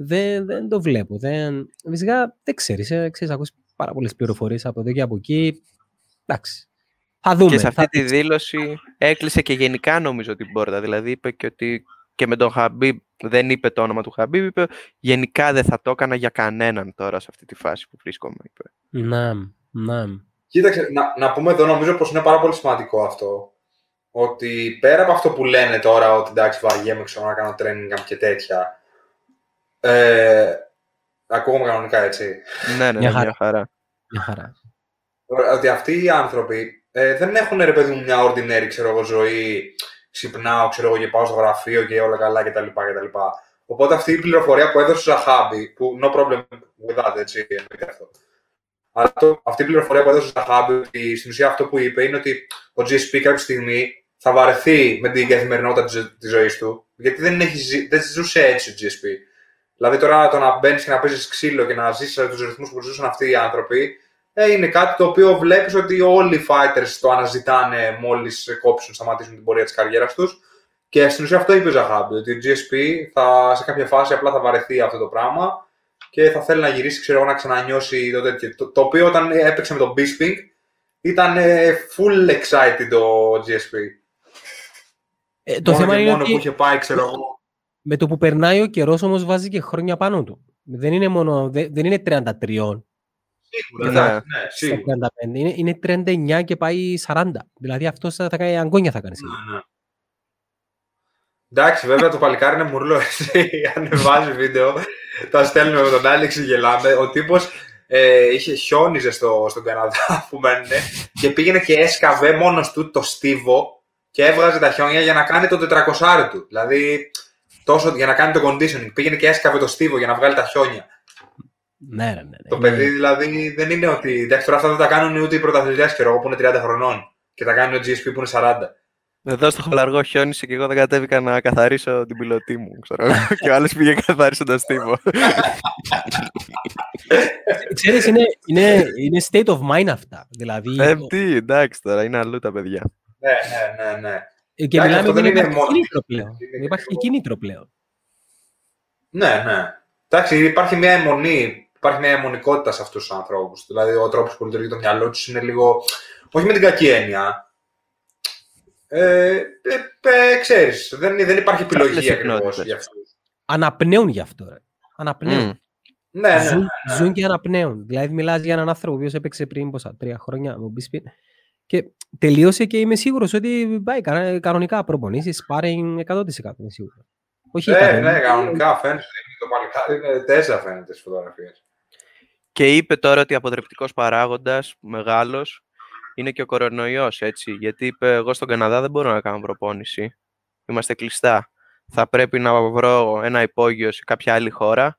δεν, δεν το βλέπω. Δεν, φυσικά δεν ξέρεις, ε, ξέρεις, ακούς πάρα πολλές πληροφορίες από εδώ και από εκεί. Εντάξει. Θα δούμε.
Και σε αυτή
θα
τη
δείξει.
δήλωση έκλεισε και γενικά νομίζω την πόρτα. Δηλαδή είπε και ότι και με τον Χαμπίπ δεν είπε το όνομα του Χαμπίπ, είπε γενικά δεν θα το έκανα για κανέναν τώρα σε αυτή τη φάση που βρίσκομαι. Είπε.
Να, να.
Κοίταξε, να, να πούμε εδώ νομίζω πως είναι πάρα πολύ σημαντικό αυτό. Ότι πέρα από αυτό που λένε τώρα, ότι εντάξει βαριέμαι ξέρω να κάνω training camp και τέτοια. Ε, ακούγομαι κανονικά έτσι.
ναι, ναι,
Μια
ναι,
χαρά.
μια χαρά.
Μια χαρά.
Ότι αυτοί οι άνθρωποι ε, δεν έχουν ρε παιδί μου μια ordinary ξέρω εγώ, ζωή. Ξυπνάω, ξέρω εγώ, και πάω στο γραφείο και όλα καλά κτλ. κτλ. Οπότε αυτή η πληροφορία που έδωσε ο Ζαχάμπη, που no problem with that, έτσι, εννοείται αυτό. Αλλά το, αυτή η πληροφορία που έδωσε ο Ζαχάμπη, ότι στην ουσία αυτό που είπε είναι ότι ο GSP κάποια στιγμή θα βαρεθεί με την καθημερινότητα της, της ζωής του, γιατί δεν, έχει, ζει- δεν ζούσε έτσι ο GSP. Δηλαδή τώρα το να μπαίνεις και να παίζεις ξύλο και να ζήσεις τους ρυθμούς που ζούσαν αυτοί οι άνθρωποι, ε, είναι κάτι το οποίο βλέπεις ότι όλοι οι fighters το αναζητάνε μόλις κόψουν, σταματήσουν την πορεία της καριέρας τους. Και στην ουσία αυτό είπε ο Ζαχάμπη, ότι ο GSP θα, σε κάποια φάση απλά θα βαρεθεί αυτό το πράγμα και θα θέλει να γυρίσει, ξέρω εγώ, να ξανανιώσει το τέτοιο. Το, το οποίο όταν έπαιξε με τον Bisping ήταν ε, full excited το GSP.
Ε, το
μόνο
θέμα
και
είναι
μόνο
ότι
που είχε πάει, ξέρω εγώ.
Με το που περνάει ο καιρός όμως βάζει και χρόνια πάνω του. Δεν είναι μόνο, δεν, δεν είναι 33,
Σίγουρα,
Ναι.
εντάξει, ναι,
στα
σίγουρα.
35, είναι, είναι 39 και πάει 40. Δηλαδή αυτός θα, θα κάνει αγκόνια θα κάνει. σίγουρα.
Ναι, ναι. Εντάξει, βέβαια το παλικάρι είναι μουρλό. Έτσι. Ανεβάζει βίντεο, τα στέλνουμε με τον Άλεξ, γελάμε. Ο τύπος ε, είχε χιόνιζε στο, στον Καναδά που μένουν και πήγαινε και έσκαβε μόνος του το στίβο και έβγαζε τα χιόνια για να κάνει το 400 του. Δηλαδή, τόσο για να κάνει το conditioning. Πήγαινε και έσκαβε το στίβο για να βγάλει τα χιόνια.
Ναι, ναι, ναι. ναι.
Το
Είναι-
παιδί δηλαδή δεν είναι ότι. Εντάξει, τώρα αυτά δεν τα κάνουν ούτε οι πρωταθλητές, ξέρω εγώ που είναι 30 χρονών. Και τα κάνει ο GSP που είναι 40.
Εδώ στο χαλαργό χιόνισε και εγώ δεν κατέβηκα να καθαρίσω την πιλωτή μου. Ξέρω. εγώ. και ο άλλος πήγε καθαρίσοντας τύπο.
Ξέρεις, είναι, είναι, είναι state of mind αυτά. Δηλαδή,
ε, τι, εντάξει τώρα, είναι αλλού τα παιδιά.
Ναι, ναι, ναι, ναι.
Ε, και
εντάξει,
μιλάμε
αυτό
δεν
δεν είναι
υπάρχει
μόνο-
κίνητρο πλέον.
είναι
Δεν υπάρχει
και
και κίνητρο πλέον.
Ναι, ναι. Εντάξει, υπάρχει μια αιμονή, υπάρχει μια αιμονικότητα σε αυτούς τους ανθρώπους. Δηλαδή, ο τρόπος που λειτουργεί το μυαλό τους είναι λίγο. Όχι με την κακή έννοια. Ε, ε, ε, ξέρεις, δεν, δεν υπάρχει επιλογή
Άλλες
ακριβώς
συχνότητες.
για αυτούς.
Αναπνέουν γι' αυτό. Ρε. Αναπνέουν.
Μμ.
Ναι, ναι.
Ζουν, ζουν και αναπνέουν. Δηλαδή, μιλάς για έναν άνθρωπο που έπαιξε πριν πόσα, τρία χρόνια με τον Bisping και τελείωσε και είμαι σίγουρος ότι πάει κα- κανονικά προπονήσεις, πάρει 100% είμαι σίγουρος. Όχι
Ναι,
100%.
ναι, κανονικά φαίνεται. Το παλικάρι είναι τέσσερα φαίνεται στις φωτογραφίες.
Και είπε τώρα ότι αποτρεπτικός παράγοντας μεγάλος είναι και ο κορονοϊός, έτσι. Γιατί είπε, εγώ στον Καναδά δεν μπορώ να κάνω προπόνηση. Είμαστε κλειστά. Θα πρέπει να βρω ένα υπόγειο σε κάποια άλλη χώρα,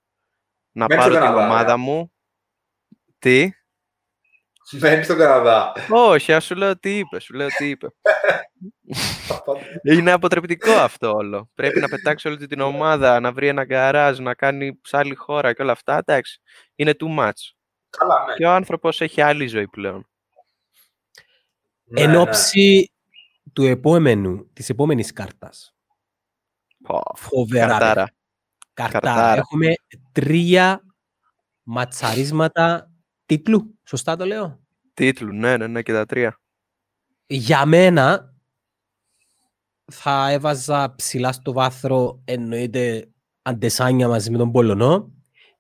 να
Μένεις
πάρω
στον
την
Καναδά,
ομάδα
ε.
μου. Τι;
Μένει στον Καναδά.
Όχι, ας σου λέω τι είπες, σου λέω τι είπες. Είναι αποτρεπτικό αυτό όλο. Πρέπει να πετάξει όλη την ομάδα, να βρει ένα γκαράζ, να κάνει σε άλλη χώρα και όλα αυτά. Εντάξει, είναι too much.
Καλά, ναι.
Και ο άνθρωπος έχει άλλη ζωή πλέον.
Ναι,
Εν
ναι.
ώψη του επόμενου, της επόμενης κάρτας.
Πω,
Φοβερά. ρε.
Καρτάρα.
Καρτάρα.
Καρτάρα.
Έχουμε τρία ματσαρίσματα τίτλου. Σωστά το λέω;
Τίτλου, ναι, ναι, ναι, και τα τρία.
Για μένα θα έβαζα ψηλά στο βάθρο εννοείται Αντεσάνια μαζί με τον Πολωνό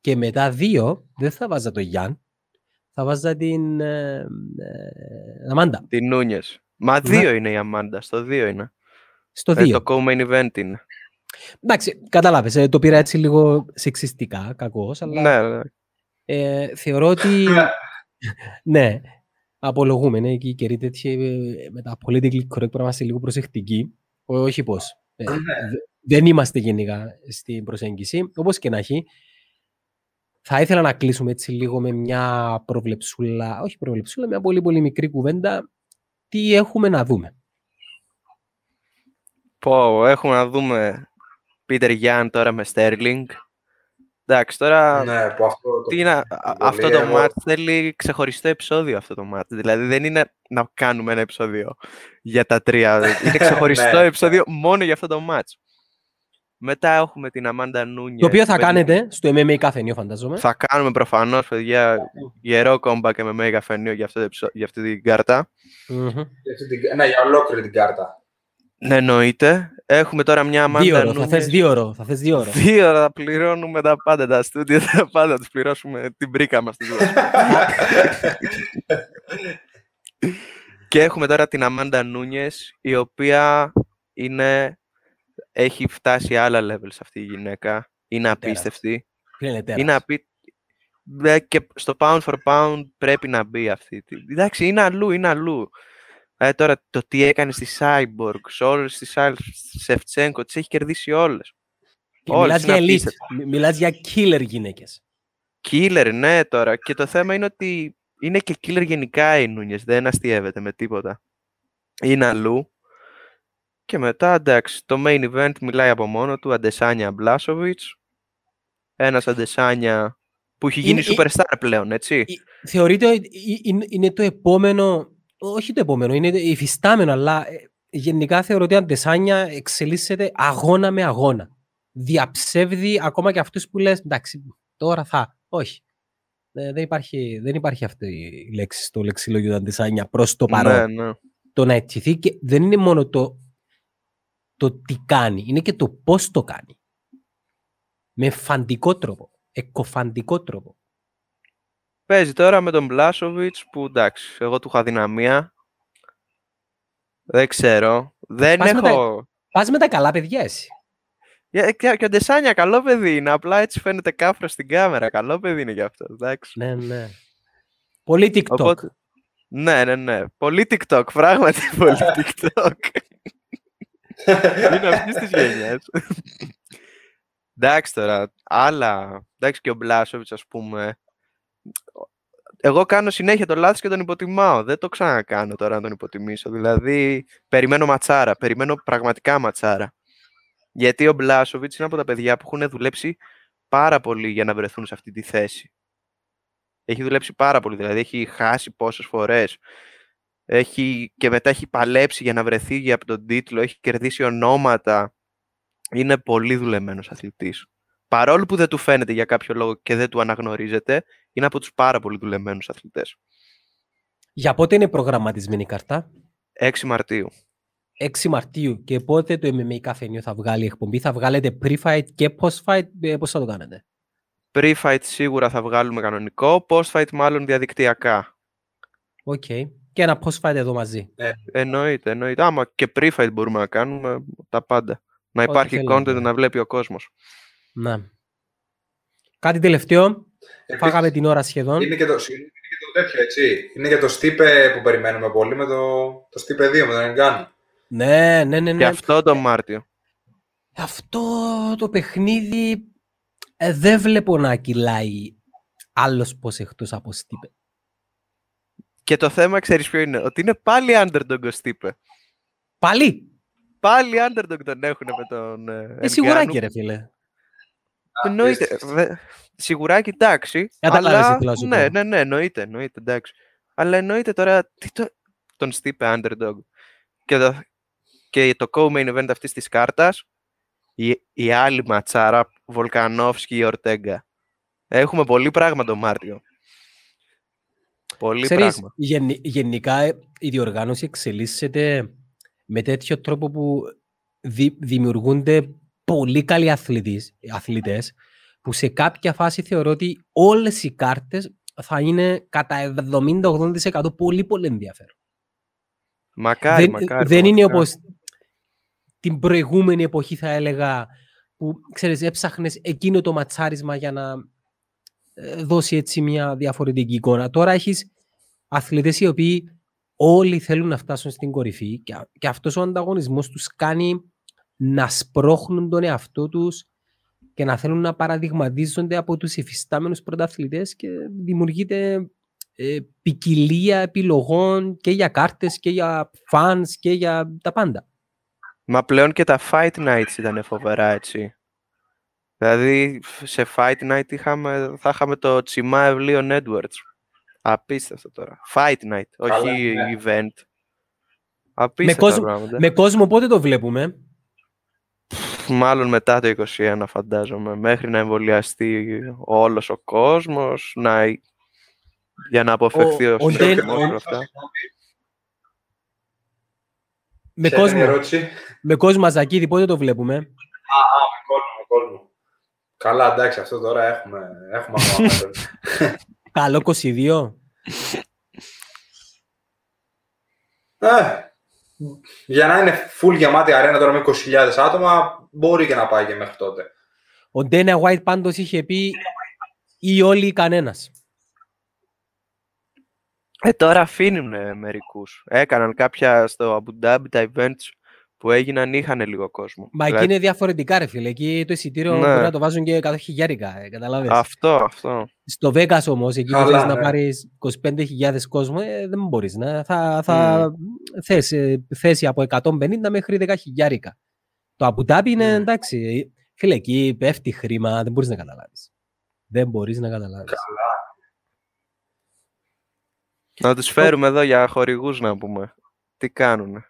και μετά δύο δεν θα βάζα τον Γιάν, θα βάζα την ε, ε, Αμάντα.
Την Νούνιες. Μα
Ναι.
δύο είναι η Αμάντα, στο δύο είναι.
Στο
Ε,
δύο.
το co-main event είναι.
Εντάξει, κατάλαβες, ε, το πήρα έτσι λίγο σεξιστικά, κακός, αλλά
Ναι, ναι.
Ε, θεωρώ ότι ναι, απολογούμε, είναι και οι καιροί τέτοιοι ε, με τα politically correct πρέπει να είμαστε λίγο προσεκτικοί. Ό- Όχι πώς. Ε,
Ναι.
δε- δεν είμαστε γενικά στην προσέγγιση. Όπως και να έχει, θα ήθελα να κλείσουμε έτσι λίγο με μια προβλεψούλα, όχι προβλεψούλα, μια πολύ πολύ μικρή κουβέντα. Τι έχουμε να δούμε;
Πω, έχουμε να δούμε Πίτερ Γιάν τώρα με Sterling. Εντάξει, τώρα
Ναι, που αυτό το...
τι είναι, α-
πολύ
αυτό το
εγώ-
match θέλει ξεχωριστό επεισόδιο αυτό το match. Δηλαδή δεν είναι να κάνουμε ένα επεισόδιο για τα τρία. Είναι ξεχωριστό
Ναι.
επεισόδιο μόνο για αυτό το match. Μετά έχουμε την Αμάντα Νούνιες.
Το οποίο θα κάνετε στο MMA καφενείο φαντάζομαι.
Θα κάνουμε προφανώς, παιδιά, γερό κόμπα και με μέγα καφενείο για, αυτό το επεισο- για αυτή την κάρτα.
Μμμ.
Για αυτή την- Ναι, για ολόκληρη την κάρτα.
Ναι, εννοείται. Έχουμε τώρα μια
Δύο
Αμάντα
ώρο, θα θες δύο ώρο, θα θες δύο ώρο.
Δύο ώρα θα πληρώνουμε τα πάντα, τα στούντιο, τα πάντα, τους πληρώσουμε την πρίκα μας. τη δουλειά. και έχουμε τώρα την Αμάντα Νούνιες, η οποία είναι, έχει φτάσει άλλα levels αυτή η γυναίκα. Είναι απίστευτη.
Είναι τέρας;
Είναι απί... Δε- και στο pound for pound πρέπει να μπει αυτή. τη- Εντάξει, είναι αλλού, είναι αλλού. Ε, τώρα το τι έκανε στη Cyborg, σε όλες τις άλλες, στη Σεφτσέγκο, τις έχει κερδίσει όλες.
Και
όλες
μιλάς
είναι
για elite,
απίστευτες.
μι- μιλάς για killer γυναίκες.
Killer, ναι, τώρα. Και το θέμα είναι ότι είναι και killer γενικά οι Νούνιες. Δεν αστείευεται με τίποτα. Είναι αλλού. Και μετά, εντάξει, το main event μιλάει από μόνο του. Αντεσάνια Μπλάσοβιτς. Ένας Αντεσάνια που έχει γίνει
Είναι-
superstar πλέον, έτσι.
Ε, Θεωρείτε ότι ε- είναι- είναι το επόμενο, όχι το επόμενο, είναι υφιστάμενο, αλλά ε, γενικά θεωρώ ότι η Αντεσάνια εξελίσσεται αγώνα με αγώνα. Διαψεύδει ακόμα και αυτούς που λες, εντάξει, τώρα θα. Όχι. Ε, δεν, υπάρχει, δεν υπάρχει αυτή η λέξη στο λεξιλόγιο του Αντεσάνια προς το παρόν.
Ναι, ναι.
Το να ετηθεί και δεν είναι μόνο το, το τι κάνει, είναι και το πώς το κάνει. Με φαντικό τρόπο, εκοφαντικό τρόπο.
Παίζει τώρα με τον Μπλάσοβιτς που εντάξει, εγώ του είχα δυναμία. Δεν ξέρω. Δεν
Πας με τα-
έχω...
Πας με τα καλά παιδιά εσύ.
Και, και, και ο Ντεσάνια καλό παιδί είναι. Απλά έτσι φαίνεται κάφρο στην κάμερα. Καλό παιδί είναι γι' αυτό. Εντάξει.
Ναι, ναι. Πολύ TikTok.
Οπότε- Ναι, ναι, ναι. Πολύ TikTok. Πράγματι πολύ TikTok. είναι αυτής της γενιάς. Εντάξει τώρα. Άλλα. Εντάξει και ο Μπλάσοβιτ, ας πούμε. Εγώ κάνω συνέχεια το λάθος και τον υποτιμάω. Δεν το ξανακάνω τώρα να τον υποτιμήσω. Δηλαδή, περιμένω ματσάρα. Περιμένω πραγματικά ματσάρα. Γιατί ο Μπλάσοβιτς είναι από τα παιδιά που έχουν δουλέψει πάρα πολύ για να βρεθούν σε αυτή τη θέση. Έχει δουλέψει πάρα πολύ, δηλαδή έχει χάσει πόσες φορές. Έχει, και μετά έχει παλέψει για να βρεθεί για από τον τίτλο, έχει κερδίσει ονόματα. Είναι πολύ δουλεμένος αθλητής. Παρόλο που δεν του φαίνεται για κάποιο λόγο και δεν του αναγνωρίζεται, είναι από τους πάρα πολύ δουλεμένους αθλητές.
Για πότε είναι προγραμματισμένη η καρτά.
6 Μαρτίου.
6 Μαρτίου. Και πότε το MMA καφενείο θα βγάλει εκπομπή; Θα βγάλετε pre-fight και post-fight; Ε, πώς θα το κάνετε;
Pre-fight σίγουρα θα βγάλουμε κανονικό, post-fight μάλλον διαδικτυακά.
Οκ. Και ένα post-fight εδώ μαζί.
Εννοείται, εννοείται. Άμα και pre-fight μπορούμε να κάνουμε τα πάντα. Να
Ό,τι
υπάρχει
θέλετε.
content να βλέπει ο κόσμος.
Να. Κάτι τελευταίο.
Επίσης,
Φάγαμε την ώρα σχεδόν.
Είναι και, το, είναι και το τέτοιο, έτσι. Είναι και το Στίπε που περιμένουμε πολύ με το, το Στίπε 2, με τον Ενγκάνου.
Ναι, ναι, ναι.
Και
ναι.
αυτό το Μάρτιο.
Αυτό το παιχνίδι ε, δεν βλέπω να κυλάει άλλος πως εκτός από Στίπε.
Και το θέμα, ξέρεις ποιο είναι, ότι είναι πάλι underdog ο Στίπε.
Πάλι!
Πάλι underdog τον έχουν με τον ε,
Ε, σιγουράκι
Ngannou.
ρε φίλε.
Εννοείται. δε- Σιγουράκι, εντάξει.
Κατάλαβες
αλλά...
τι θέλω να σου
ναι,
πω.
ναι, ναι, εννοείται, εννοείται, εντάξει. Αλλά εννοείται τώρα τι το... τον Στίπε underdog. Και το, και το co-main event αυτής της κάρτας, η, η άλλη ματσάρα, Βολκανόφσκι ή Ορτέγκα. Έχουμε πολύ πράγμα τον Μάρτιο. Πολύ
Ξέρεις,
πράγμα.
γενι- γενικά ε, η διοργάνωση εξελίσσεται με τέτοιο τρόπο που δη- δημιουργούνται πολύ καλοί αθλητές, αθλητές που σε κάποια φάση θεωρώ ότι όλες οι κάρτες θα είναι κατά 70-80% πολύ πολύ ενδιαφέρον.
Μακάρι,
δεν,
μακάρι.
δεν είναι
μακάρι.
όπως την προηγούμενη εποχή θα έλεγα που ξέρεις έψαχνες εκείνο το ματσάρισμα για να ε, δώσει έτσι μια διαφορετική εικόνα. Τώρα έχεις αθλητές οι οποίοι όλοι θέλουν να φτάσουν στην κορυφή και, και αυτός ο ανταγωνισμός τους κάνει να σπρώχνουν τον εαυτό τους και να θέλουν να παραδειγματίζονται από τους υφιστάμενους πρωταθλητές και δημιουργείται ε, ποικιλία επιλογών και για κάρτες και για fans και για τα πάντα.
Μα πλέον και τα Fight Nights ήταν φοβερά, έτσι. Δηλαδή, σε Fight Night είχαμε, θα είχαμε το Τσιμάευ Leon Edwards. Απίστευτο τώρα. Fight Night, όχι
ναι.
event. Απίστευτα
κόσμο-
πράγματα.
Με κόσμο πότε το βλέπουμε;
Μάλλον μετά το 21 φαντάζομαι. Μέχρι να εμβολιαστεί όλος ο κόσμος, να... για να αποφευθεί ο,
ο
ο,
Ντέν-
όλα αυτά.
Με
Ποια ήταν η
κόσμο,
ερώτηση.
με κόσμο Αζακίδη πότε το βλέπουμε;
Α, α, με κόσμο, με κόσμο. Καλά, εντάξει, αυτό τώρα έχουμε, έχουμε ακόμα μέλλον.
Καλό 22.
Ε, για να είναι full γεμάτη αρένα τώρα με 20.000 άτομα, μπορεί και να πάει και μέχρι τότε.
Ο Ντένα White πάντως είχε πει ή όλοι ή κανένας.
Ε, τώρα αφήνουν ε, μερικούς. Έκαναν κάποια στο Abu Dhabi τα events που έγιναν, είχαν λίγο κόσμο.
Μα εκεί
Δηλαδή,
είναι διαφορετικά ρε φίλε. Εκεί το εισιτήριο
Ναι.
μπορεί να το βάζουν και 100 χιλιάρικα, ε, καταλάβες.
Αυτό, αυτό.
Στο Vegas όμως, εκεί που
Καλά,
θες να
ναι.
πάρεις 25.000 κόσμο, ε, δεν μπορείς. Να, θα θα θες ε, θέση από 150 μέχρι 10 χιλιάρικα. Το Abu Dhabi είναι
Ναι.
εντάξει. Φίλε, εκεί πέφτει χρήμα, δεν μπορείς να καταλάβεις. Δεν μπορείς να καταλάβεις.
Να τους φέρουμε εδώ για χορηγούς να πούμε. Τι κάνουνε.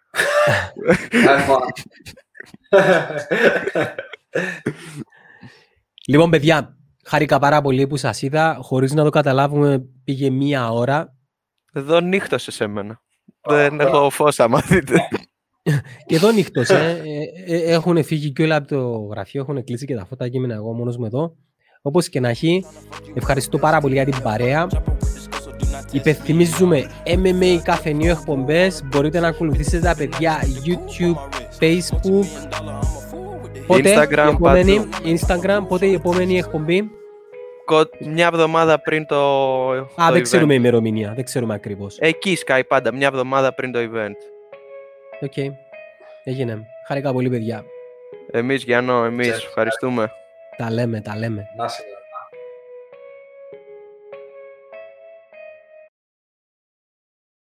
Λοιπόν, παιδιά, χάρηκα πάρα πολύ που σας είδα. Χωρίς να το καταλάβουμε, πήγε μία ώρα.
Εδώ νύχτωσε σε μένα. Δεν έχω φως άμα δείτε.
Και εδώ νύχτος, ε. Ε, ε, έχουν φύγει και όλα από το γραφείο, έχουν κλείσει και τα φώτα και ήμουν εγώ μόνος μου εδώ. Όπως και να έχει, ευχαριστώ πάρα πολύ για την παρέα. Υπενθυμίζουμε MMA καφενείο εκπομπές. Μπορείτε να ακολουθήσετε τα παιδιά YouTube, Facebook. Πότε
Instagram,
η επόμενη,
παντού.
Instagram, πότε η επόμενη εκπομπή;
Κο- Μια εβδομάδα πριν το,
Α,
το
δεν
event.
ξέρουμε ημερομηνία, δεν ξέρουμε ακριβώς.
Εκεί σκάει πάντα, μια εβδομάδα πριν το event.
Οκ, έγινε. Χάρηκα πολύ παιδιά.
Εμείς, Γιάννο, εμείς.
Ξέρεις.
Ευχαριστούμε.
Τα λέμε, τα λέμε.
Να 'σαι καλά.